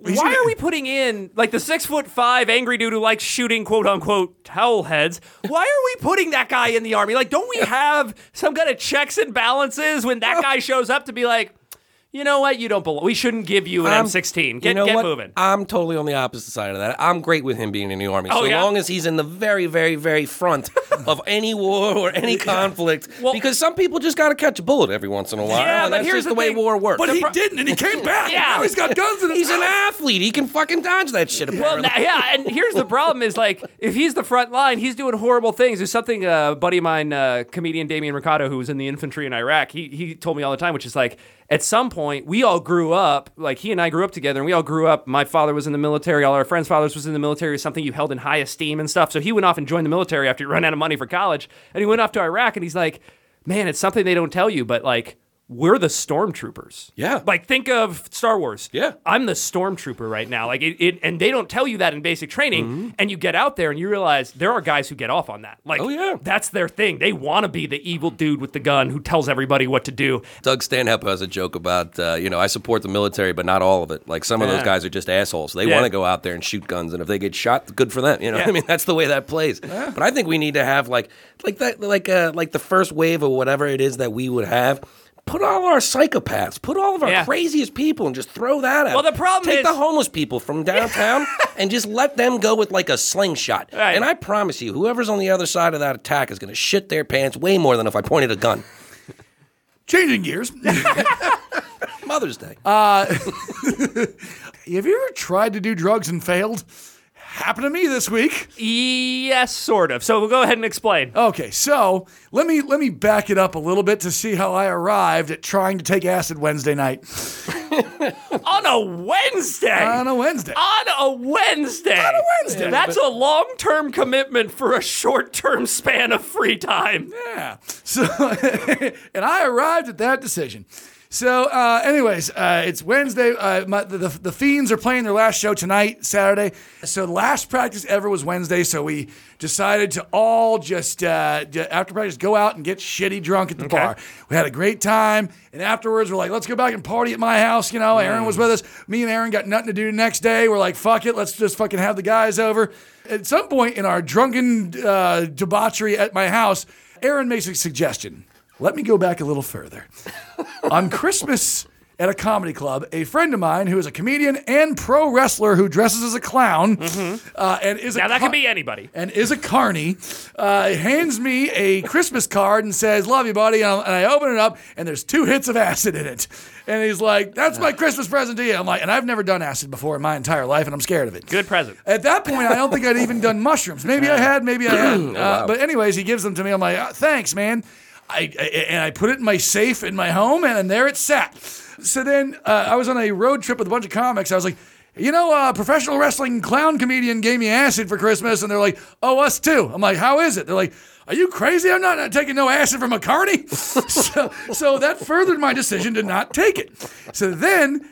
why are we putting in like the six foot five angry dude who likes shooting quote unquote towel heads? Why are we putting that guy in the army? Like, don't we <laughs> have some kind of checks and balances when that guy shows up to be like, you know what, you don't belong. We shouldn't give you an I'm- M16. Get you know get what? moving. I'm totally on the opposite side of that. I'm great with him being in the army, Oh, so yeah? long as he's in the very, very, very front <laughs> of any war or any conflict. Well- because some people just got to catch a bullet every once in a while. Yeah, and but here's just the the, way thing. war works. But he didn't, and he came <laughs> back. Yeah. Now he's got guns in his he's an athlete. He can fucking dodge that shit. Well, Apparently. na- yeah, and here's the problem: is like if he's the front line, he's doing horrible things. There's something uh, a buddy of mine, uh, comedian Damian Ricardo, who was in the infantry in Iraq. He he told me all the time, which is like at some point we all grew up, like he and I grew up together, and we all grew up. My father was in the military. All our friends' fathers was in the military. Was something you held in high esteem and stuff. So he went off and joined the military after he ran out of money for college, and he went off to Iraq. And he's like, man, it's something they don't tell you, but like. We're the stormtroopers. Yeah. Like think of Star Wars. Yeah. I'm the stormtrooper right now. Like it, it and they don't tell you that in basic training. Mm-hmm. And you get out there and you realize there are guys who get off on that. Like Oh, yeah. that's their thing. They want to be the evil dude with the gun who tells everybody what to do. Doug Stanhope has a joke about, uh, you know, I support the military, but not all of it. Like some of Yeah. those guys are just assholes. They Yeah. want to go out there and shoot guns, and if they get shot, good for them. You know, Yeah. I mean, that's the way that plays. But I think we need to have like, like that, like, uh, like the first wave of whatever it is that we would have. Put all our psychopaths, put all of our Yeah. craziest people, and just throw that out. Well, the problem take is- the homeless people from downtown <laughs> and just let them go with like a slingshot. Right. And I promise you, whoever's on the other side of that attack is going to shit their pants way more than if I pointed a gun. <laughs> Changing gears. <laughs> Mother's Day. Uh, have you ever tried to do drugs and failed? Happened to me this week. Yes, sort of. So we'll go ahead and explain. Okay, so let me let me back it up a little bit to see how I arrived at trying to take acid Wednesday night <laughs> On a Wednesday. on a Wednesday. on a Wednesday. On a Wednesday. That's a long term commitment for a short term span of free time. Yeah. So, <laughs> and I arrived at that decision. So, uh, anyways, uh, it's Wednesday. Uh, my, the, the the Fiends are playing their last show tonight, Saturday. So, last practice ever was Wednesday. So we decided to all just uh, after practice go out and get shitty drunk at the bar. We had a great time, and afterwards we're like, let's go back and party at my house. You know, Erin was with us. Me and Erin got nothing to do the next day. We're like, fuck it, let's just fucking have the guys over. At some point in our drunken uh, debauchery at my house, Erin makes a suggestion. Let me go back a little further. On Christmas at a comedy club, a friend of mine who is a comedian and pro wrestler who dresses as a clown uh, and is a Mm-hmm. That car- could be anybody. and is a carny, uh, hands me a Christmas card and says, "Love you, buddy." And, and I open it up, and there's two hits of acid in it. And he's like, "That's my Christmas present to you." I'm like, and I've never done acid before in my entire life, and I'm scared of it. Good present. At that point, I don't think I'd even done mushrooms. Maybe I had, maybe I hadn't. <laughs> Uh, but anyways, he gives them to me. I'm like, "Uh, thanks, man. I, I and I put it in my safe in my home, and there it sat. So then uh, I was on a road trip with a bunch of comics. I was like. You know, uh, professional wrestling clown comedian gave me acid for Christmas, and they're like, "Oh, us too." I'm like, "How is it?" They're like, "Are you crazy? I'm not taking no acid from a carny." <laughs> so, so that furthered my decision to not take it. So then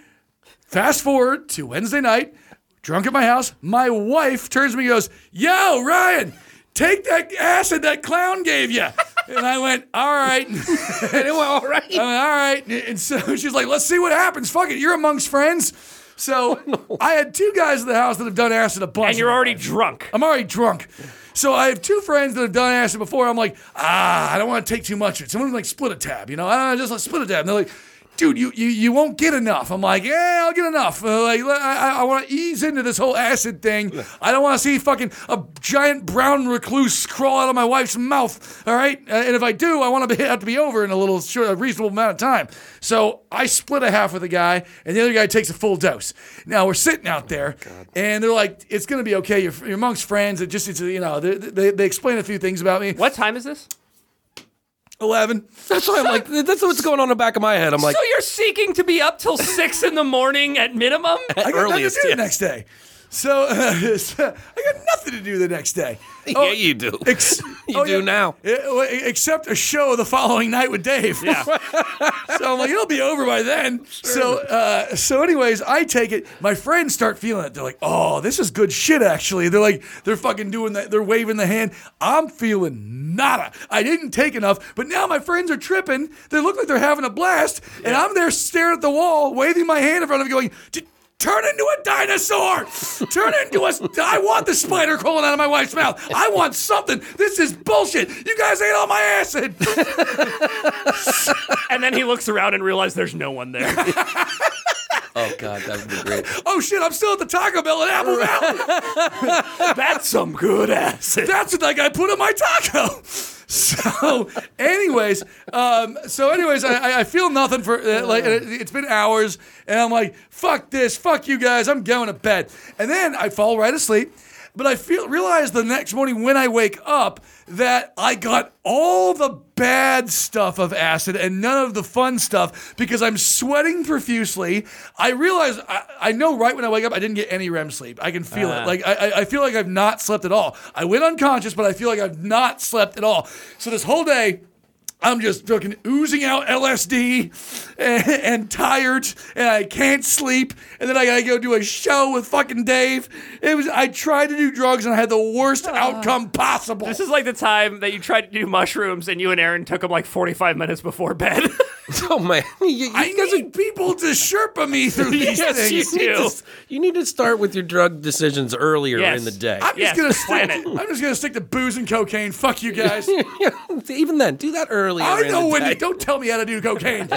Fast forward to Wednesday night, drunk at my house. My wife turns to me and goes, Yo, Ryan, take that acid that clown gave you. And I went, All right. <laughs> and it went, All right. I went, All right. And so <laughs> she's like, Let's see what happens. Fuck it. You're amongst friends. So I had two guys in the house that have done acid a bunch. And you're already drunk. I'm already drunk. So I have two friends that have done acid before. I'm like, ah, I don't want to take too much of it. Someone like split a tab, you know? I don't know, just like split a tab. And they're like, dude, you you, you won't get enough. I'm like, yeah, I'll get enough. Uh, like, I, I, I want to ease into this whole acid thing. I don't want to see fucking a giant brown recluse crawl out of my wife's mouth. All right, Uh, and if I do, I want to be, have to be over in a little short, a reasonable amount of time. So I split a half with the guy, and the other guy takes a full dose. Now we're sitting out there, and they're like, "It's gonna be okay. You're, you're amongst friends. It just, it's, you know, they, they, they explain a few things about me. What time is this? Eleven. That's why I'm like, that's what's going on in the back of my head. I'm like, so you're seeking to be up till six in the morning at minimum? <laughs> I got nothing to earliest, do yeah. the next day. So, uh, <laughs> so I got nothing to do the next day. <laughs> yeah, you do. Ex- <laughs> You do now. Yeah, Except a show the following night with Dave. Yeah. so I'm like, it'll be over by then. So, uh, so anyways, I take it. My friends start feeling it. They're like, oh, this is good shit. Actually, they're like, they're fucking doing that. They're waving the hand. I'm feeling nada. I didn't take enough, but now my friends are tripping. They look like they're having a blast, and I'm there staring at the wall, waving my hand in front of me, going. "D- Turn into a dinosaur! Turn into a. I want the spider crawling out of my wife's mouth. I want something. This is bullshit. You guys ate all my acid. <laughs> And then he looks around and realizes there's no one there. <laughs> Oh God, that would be great. <laughs> Oh shit! I'm still at the Taco Bell in Apple Valley. <laughs> That's some good acid. That's what that guy put in my taco. <laughs> So, anyways, um, so anyways, I, I- feel nothing for uh, like it's been hours, and I'm like, fuck this, fuck you guys, I'm going to bed, and then I fall right asleep. But I feel realize the next morning when I wake up that I got all the bad stuff of acid and none of the fun stuff because I'm sweating profusely. I realize I, I know right when I wake up I didn't get any REM sleep. I can feel it. Uh-huh. Like I, I- I feel like I've not slept at all. I went unconscious, but I feel like I've not slept at all. So this whole day. I'm just fucking oozing out LSD and, and tired, and I can't sleep. And then I gotta go do a show with fucking Dave. It was I tried to do drugs and I had the worst outcome possible. This is like the time that you tried to do mushrooms and you and Erin took them like 45 minutes before bed. <laughs> Oh man, <laughs> you, you I guys need people to Sherpa me through these <laughs> Yes, you do. need to, you need to start with your drug decisions earlier Yes. in the day. I'm just gonna plan stick. it. I'm just gonna stick to booze and cocaine. Fuck you guys. Even then, do that earlier. I know when. To, don't tell me how to do cocaine. <laughs>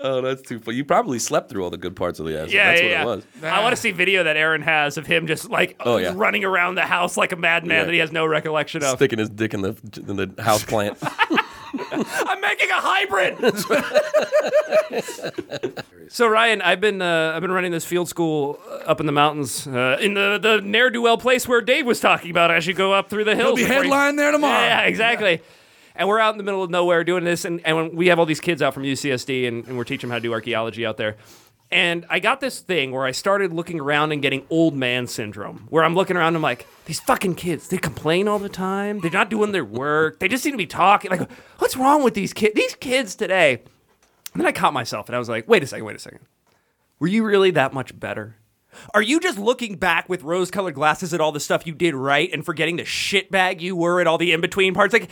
Oh, that's too funny. You probably slept through all the good parts of the episode. yeah, that's yeah, what yeah. it was. I want to see video that Erin has of him just like Oh, yeah. running around the house like a madman that he has no recollection of. Sticking his dick in the in the house plant. <laughs> <laughs> <laughs> I'm making a hybrid. <laughs> so Ryan, I've been uh, I've been running this field school uh, up in the mountains uh, in the the ne'er do well place where Dave was talking about as you go up through the hills. He'll be headline there tomorrow. Yeah, exactly. And we're out in the middle of nowhere doing this, and, and we have all these kids out from UCSD, and, and we're teaching them how to do archaeology out there. And I got this thing where I started looking around and getting old man syndrome, where I'm looking around and I'm like, these fucking kids, they complain all the time. They're not doing their work. They just seem to be talking. Like, what's wrong with these kids? These kids today. And then I caught myself and I was like, wait a second, wait a second. Were you really that much better? Are you just looking back with rose colored glasses at all the stuff you did right and forgetting the shitbag you were at all the in between parts? Like,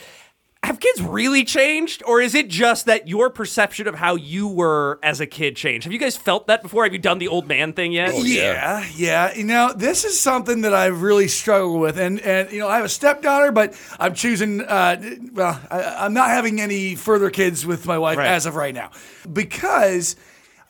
have kids really changed? Or is it just that your perception of how you were as a kid changed? Have you guys felt that before? Have you done the old man thing yet? oh, Yeah, yeah. You know, this is something that I've really struggled with, and and you know, I have a stepdaughter, but I'm choosing. Uh, well, I, I'm not having any further kids with my wife Right. as of right now, because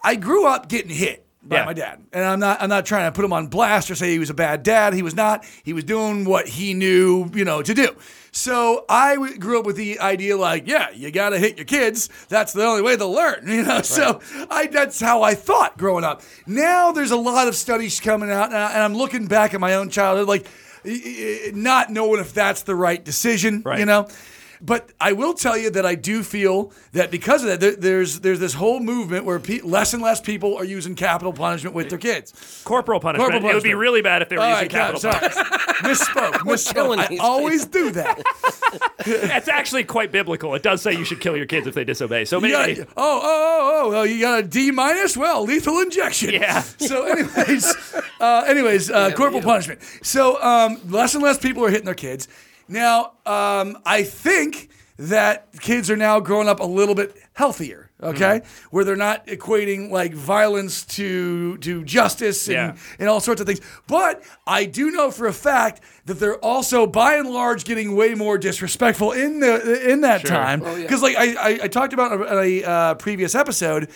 I grew up getting hit. By Yeah. my dad, and I'm not. I'm not trying to put him on blast or say he was a bad dad. He was not. He was doing what he knew, you know, to do. So I w- grew up with the idea, like, yeah, you got to hit your kids. That's the only way they'll learn, <laughs> you know. So I, that's how I thought growing up. Now there's a lot of studies coming out, and, I, and I'm looking back at my own childhood, like, not knowing if that's the right decision, Right. you know. But I will tell you that I do feel that because of that, there, there's there's this whole movement where pe- less and less people are using capital punishment with their kids. Corporal punishment. Corporal It would be really bad if they were All using right, capital sorry. punishment. <laughs> misspoke. misspoke. killing I these always do that. <laughs> That's actually quite biblical. It does say you should kill your kids if they disobey. So maybe. got, oh, oh, oh, oh, oh, you got a D minus? Well, lethal injection. Yeah. So, anyways, <laughs> uh, anyways, uh, corporal punishment. So, um, less and less people are hitting their kids. Now, um, I think that kids are now growing up a little bit healthier. Okay, where they're not equating like violence to to justice and, Yeah. and all sorts of things. But I do know for a fact that they're also, by and large, getting way more disrespectful in the in that time. Because like I, I, I talked about in a uh, previous episode.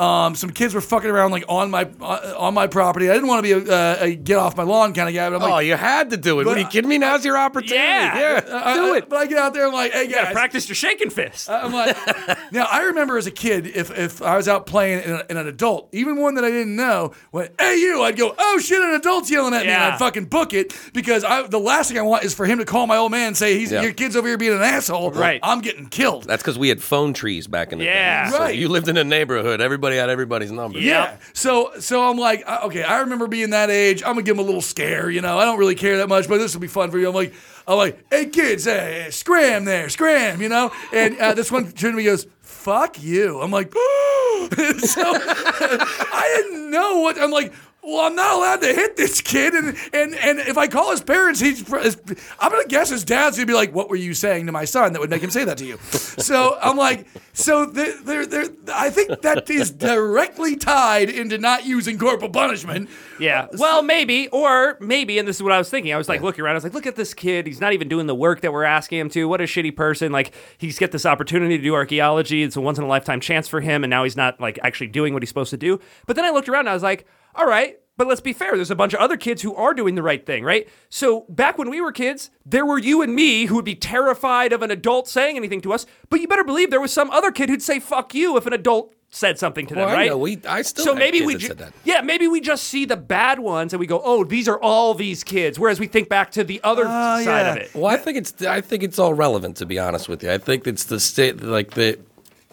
Um, some kids were fucking around like on my uh, on my property. I didn't want to be a, uh, a get off my lawn kind of guy, but I'm like, oh, you had to do it. What are you kidding me? Now's your opportunity. Yeah. I- do I- it. But I get out there I'm like, hey Yeah, guys, practice your shaking fist. I'm like, <laughs> now I remember as a kid, if, if I was out playing and, and an adult, even one that I didn't know, went, hey you, I'd go, oh shit, an adult's yelling at me, and Yeah. I'd fucking book it because I, the last thing I want is for him to call my old man and say, he's Yeah. your kid's over here being an asshole. Right. I'm getting killed. That's because we had phone trees back in the Yeah. day. So Right. you lived in a neighborhood. Everybody everybody had everybody's number. Yeah. So so I'm like, uh, okay, I remember being that age. I'm gonna give him a little scare, you know. I don't really care that much, but this will be fun for you. I'm like, I'm like, hey kids, hey, scram there, scram, you know. And uh, this one turned to me goes, fuck you. I'm like, <gasps> <gasps> so <laughs> I didn't know what. I'm like. Well, I'm not allowed to hit this kid, and and and if I call his parents, he's. I'm gonna guess his dad's gonna be like, "What were you saying to my son that would make him say that to you?" So I'm like, so there, there, there. I think that is directly tied into not using corporal punishment. Yeah. Uh, well, maybe, or maybe, and this is what I was thinking. I was like looking around. I was like, look at this kid. He's not even doing the work that we're asking him to. What a shitty person. Like he's get this opportunity to do archaeology. It's a once in a lifetime chance for him, and now he's not like actually doing what he's supposed to do. But then I looked around. and I was like, all right. But let's be fair, there's a bunch of other kids who are doing the right thing, right? So back when we were kids, there were you and me who would be terrified of an adult saying anything to us, but you better believe there was some other kid who'd say fuck you if an adult said something to them, I right? know. We- I still so maybe we ju- said that. yeah, maybe we just see the bad ones and we go, oh, these are all these kids. Whereas we think back to the other oh, side yeah. of it. Well, I think it's I think it's all relevant to be honest with you. I think it's the state like the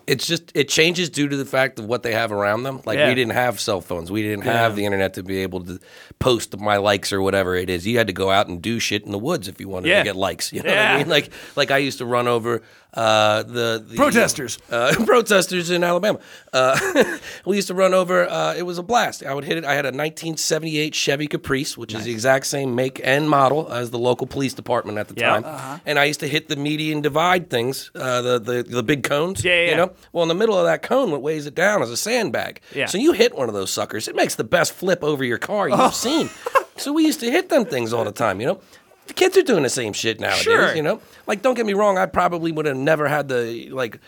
it's just it changes due to the fact of what they have around them. Like Yeah. we didn't have cell phones, we didn't have the internet to be able to post my likes or whatever it is. You had to go out and do shit in the woods if you wanted Yeah. to get likes. <laughs> You know what I mean? Like like I used to run over uh, the, the Protesters. uh, <laughs> protesters in Alabama. Uh, <laughs> we used to run over. Uh, it was a blast. I would hit it. I had a 1978 Chevy Caprice, which is the exact same make and model as the local police department at the Yeah. time. And I used to hit the median divide things, uh, the, the the big cones. Yeah, yeah, You know. Well, in the middle of that cone, what weighs it down is a sandbag. Yeah. So you hit one of those suckers, it makes the best flip over your car Oh. you've seen. <laughs> So we used to hit them things all the time. You know. The kids are doing the same shit nowadays, Sure. you know. Like, don't get me wrong, I probably would have never had the like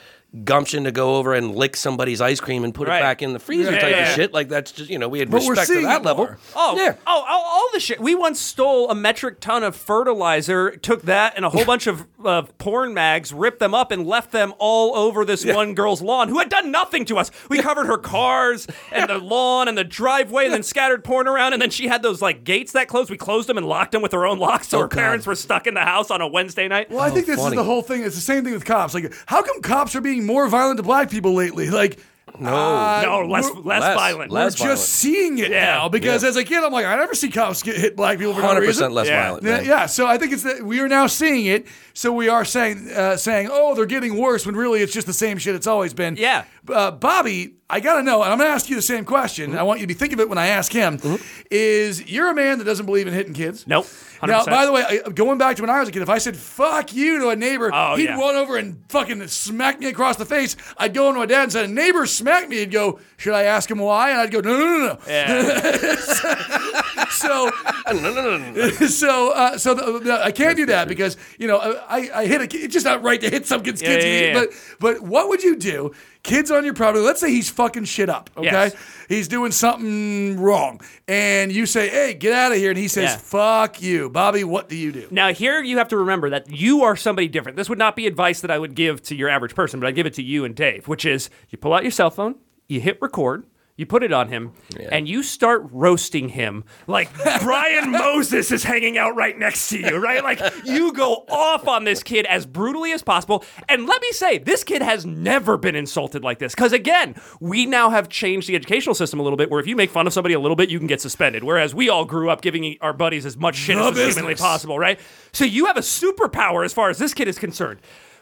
gumption to go over and lick somebody's ice cream and put Right. it back in the freezer Yeah, type yeah, of shit. Like that's just you know we had But respect to that level. Oh, yeah. oh, all, all the shit. We once stole a metric ton of fertilizer, took that and a whole <laughs> bunch of uh, porn mags, ripped them up, and left them all over this one girl's lawn who had done nothing to us. We covered her cars and the <laughs> lawn and the driveway, and then scattered porn around. And then she had those like gates that closed. We closed them and locked them with her own locks, so Oh, her God. parents were stuck in the house on a Wednesday night. Well, I think this funny. is the whole thing. It's the same thing with cops. Like, how come cops are being more violent to black people lately? Like, no, no, less less, less- violent. we're less just violent. seeing it Yeah. now because Yeah. as a kid, I'm like, I never see cops get hit black people for no Hundred reason. percent less Yeah. violent. Yeah, man. yeah, so I think it's that we are now seeing it. So we are saying, uh, saying, oh, they're getting worse when really it's just the same shit it's always been. Yeah. uh, Bobby, I gotta know, and I'm gonna ask you the same question. Mm-hmm. I want you to be thinking of it when I ask him. Is you're a man that doesn't believe in hitting kids? Nope. 100%. Now, by the way, going back to when I was a kid, if I said "fuck you" to a neighbor, Oh, he'd yeah. run over and fucking smack me across the face. I'd go into my dad and said, "A smacked me." He'd go, "Should I ask him why?" And I'd go, "No, no, no, no." Yeah. <laughs> <laughs> <laughs> So, <laughs> so, uh, so the, I can't do that because you know I, I hit a kid. It's just not right to hit some kid's Yeah, kids. yeah, yeah. But but what would you do? Kids on your property. Let's say he's fucking shit up. Okay, Yes. he's doing something wrong, and you say, "Hey, get out of here!" And he says. "Fuck you, Bobby." What do you do? Now, here you have to remember that you are somebody different. This would not be advice that I would give to your average person, but I give it to you and Dave, which is you pull out your cell phone, you hit record, you put it on him, and you start roasting him like <laughs> Brian Moses is hanging out right next to you, right? Like you go off on this kid as brutally as possible. And let me say, this kid has never been insulted like this. Because again, we now have changed the educational system a little bit where if you make fun of somebody a little bit, you can get suspended. Whereas we all grew up giving our buddies as much shit The as is humanly business. possible, right? So you have a superpower as far as this kid is concerned.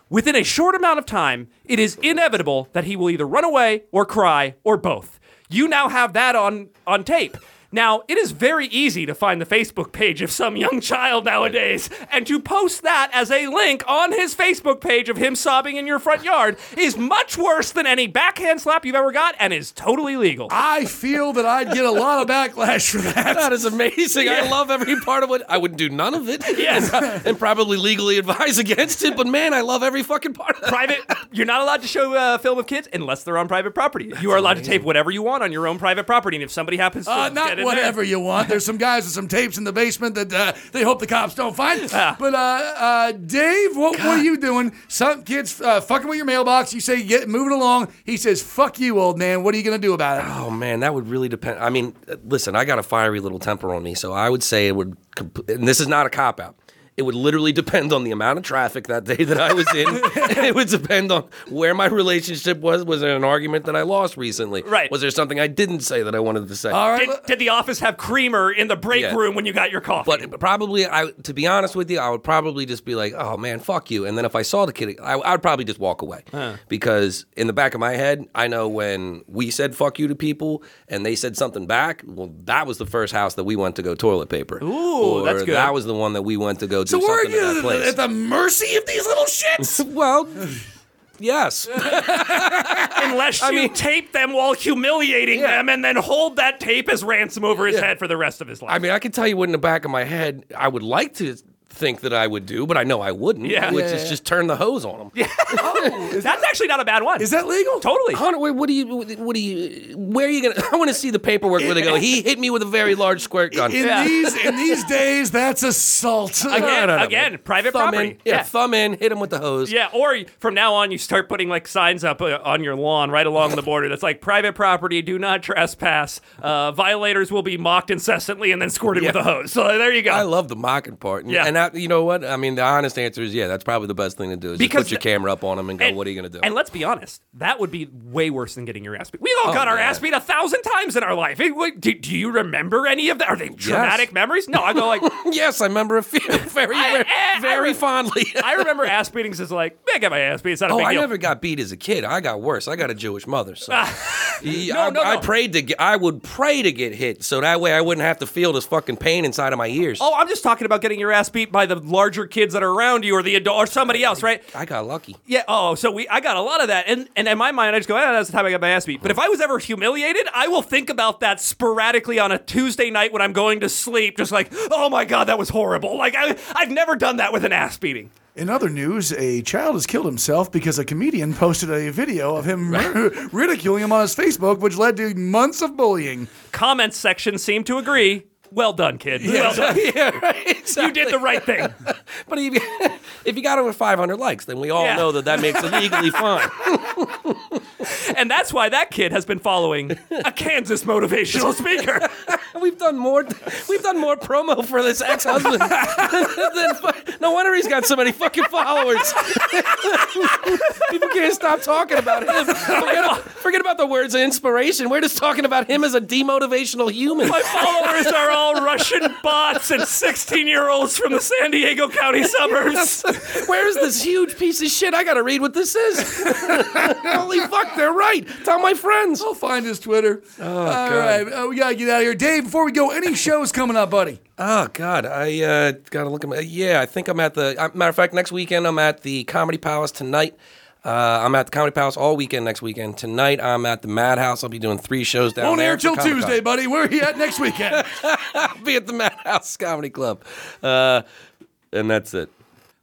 Within a short amount of time, it is inevitable that he will either run away or cry or both. You now have that on on tape. Now, it is very easy to find the Facebook page of some young child nowadays, and to post that as a link on his Facebook page of him sobbing in your front yard is much worse than any backhand slap you've ever got and is totally legal. I feel that I'd get a lot of backlash for that. That is amazing. I love every part of it. I would do none of it. Yes. And, <laughs> and probably legally advise against it. But man, I love every fucking part of it. private. You're not allowed to show uh, film of kids unless they're on private property. you are allowed to tape whatever you want on your own private property, and if somebody happens to Uh, get not in whatever there, you want. There's some guys with some tapes in the basement that uh, they hope the cops don't find. Ah. But uh, uh, Dave, what, what are you doing? Some kids uh, fucking with your mailbox. You say, "Get moving along." He says, "Fuck you, old man." What are you gonna do about it? Oh man, that would really depend. I mean, listen, I got a fiery little temper on me, so I would say it would. comp- And this is not a cop out. It would literally depend on the amount of traffic that day that I was in. <laughs> it would depend on where my relationship was. Was there an argument that I lost recently? Right. Was there something I didn't say that I wanted to say? All right. Did, did the office have creamer in the break Yeah. room when you got your coffee? But probably, I to be honest with you, I would probably just be like, "Oh man, fuck you." And then if I saw the kid, I, I would probably just walk away because in the back of my head, I know when we said "fuck you" to people and they said something back. Well, that was the first house that we went to go toilet paper. Ooh, or that's good. That was the one that we went to go do So we're something to that at, place. at the mercy of these little shits. <laughs> well, yes. <laughs> Unless you mean- tape them while humiliating Yeah. them and then hold that tape as ransom over his head for the rest of his life. I mean, I can tell you what in the back of my head I would like to think that I would do, but I know I wouldn't. Yeah. which Yeah, is yeah. just turn the hose on them. Yeah. <laughs> That's actually not a bad one. Is that legal? totally? Hunter, wait, what do you, what do you, where are you gonna? <laughs> I want to see the paperwork where they go. He hit me with a very large squirt gun. In Yeah. these in these <laughs> days, that's assault. Again, again, private thumb property. in, yeah, Yeah. thumb in, hit him with the hose. Yeah, or from now on, you start putting like signs up uh, on your lawn right along the border that's like private property, do not trespass. Uh, violators will be mocked incessantly and then squirted with a hose. So there you go. I love the mocking part. And, Yeah. and you know what? I mean, the honest answer is yeah. That's probably the best thing to do. Is Because just put your the- camera up on him and go, And- "What are you gonna do?" And let's be honest, that would be way worse than getting your ass beat. We all oh, got our yeah. ass beat a thousand times in our life. Wait, do, do you remember any of that? Are they traumatic memories? No, I go like, <laughs> yes, I remember a few <laughs> very, I- very, I- I very fondly. <laughs> I remember ass beatings as like, man, I got my ass beat. It's not a Oh, big I deal. never got beat as a kid. I got worse. I got a Jewish mother, so I, no, I no. prayed to get. I would pray to get hit, so that way I wouldn't have to feel this fucking pain inside of my ears. Oh, I'm just talking about getting your ass beat by the larger kids that are around you, or the adult, or somebody else, right? I got lucky. Yeah. Oh, so we I got a lot of that, and and in my mind, I just go, ah, that's the time I got my ass beat. But if I was ever humiliated, I will think about that sporadically on a Tuesday night when I'm going to sleep, just like, oh my god, that was horrible. Like I I've never done that with an ass beating. In other news, a child has killed himself because a comedian posted a video of him <laughs> ridiculing him on his Facebook, which led to months of bullying. Comments section seem to agree. Well done, kid. Well done. <laughs> yeah, right. You did the right thing. <laughs> But if you, <laughs> if you got over 500 likes, then we all Yeah. know that that makes it legally fine. <laughs> And that's why that kid has been following a <laughs> Kansas motivational speaker. <laughs> We've done more. We've done more promo for this ex-husband. than, no wonder he's got so many fucking followers. People can't stop talking about him. Forget, forget about the words of inspiration. We're just talking about him as a demotivational human. My followers are all Russian bots and 16 year olds from the San Diego County suburbs. Where's this huge piece of shit? I gotta read what this is. Holy fuck, they're right. Tell my friends. I'll find his Twitter. Oh, All right, uh, we gotta get out of here. Dave, before we go, any shows coming up, buddy? Oh God, I uh, gotta look at my. Yeah, I think I'm at the. Uh, matter of fact, next weekend I'm at the Comedy Palace tonight. Uh, I'm at the Comedy Palace all weekend next weekend. Tonight I'm at the Madhouse. I'll be doing three shows down Won't there. air till. Tuesday, buddy. Where are you at next weekend? <laughs> I'll be at the Madhouse Comedy Club, uh, and that's it.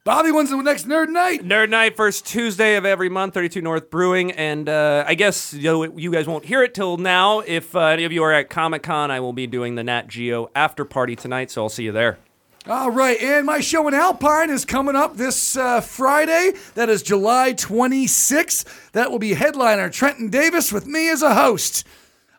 Bobby, when's the next Nerd Night? Nerd Night, first Tuesday of every month, 32 North Brewing. And uh, I guess you, know, you guys won't hear it till now. If uh, any of you are at Comic Con, I will be doing the Nat Geo after party tonight, so I'll see you there. All right, and my show in Alpine is coming up this uh, Friday. That is July 26th. That will be headliner Trenton Davis with me as a host.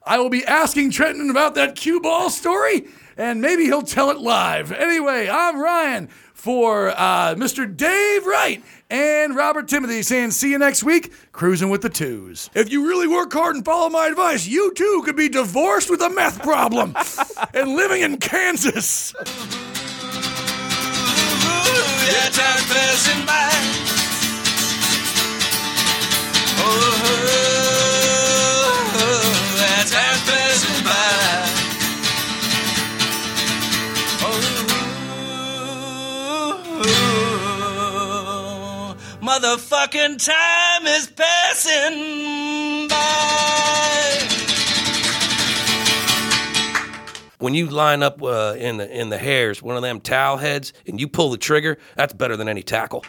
I will be asking Trenton about that cue ball story, and maybe he'll tell it live. Anyway, I'm Ryan for uh, Mr. Dave Wright and Robert Timothy saying, see you next week, cruising with the twos. If you really work hard and follow my advice, you too could be divorced with a meth problem <laughs> and living in Kansas. yeah, time passing by. Oh, yeah, time passing by. Oh, motherfucking time is passing by. When you line up uh, in the in the hairs, one of them towel heads, and you pull the trigger, that's better than any tackle.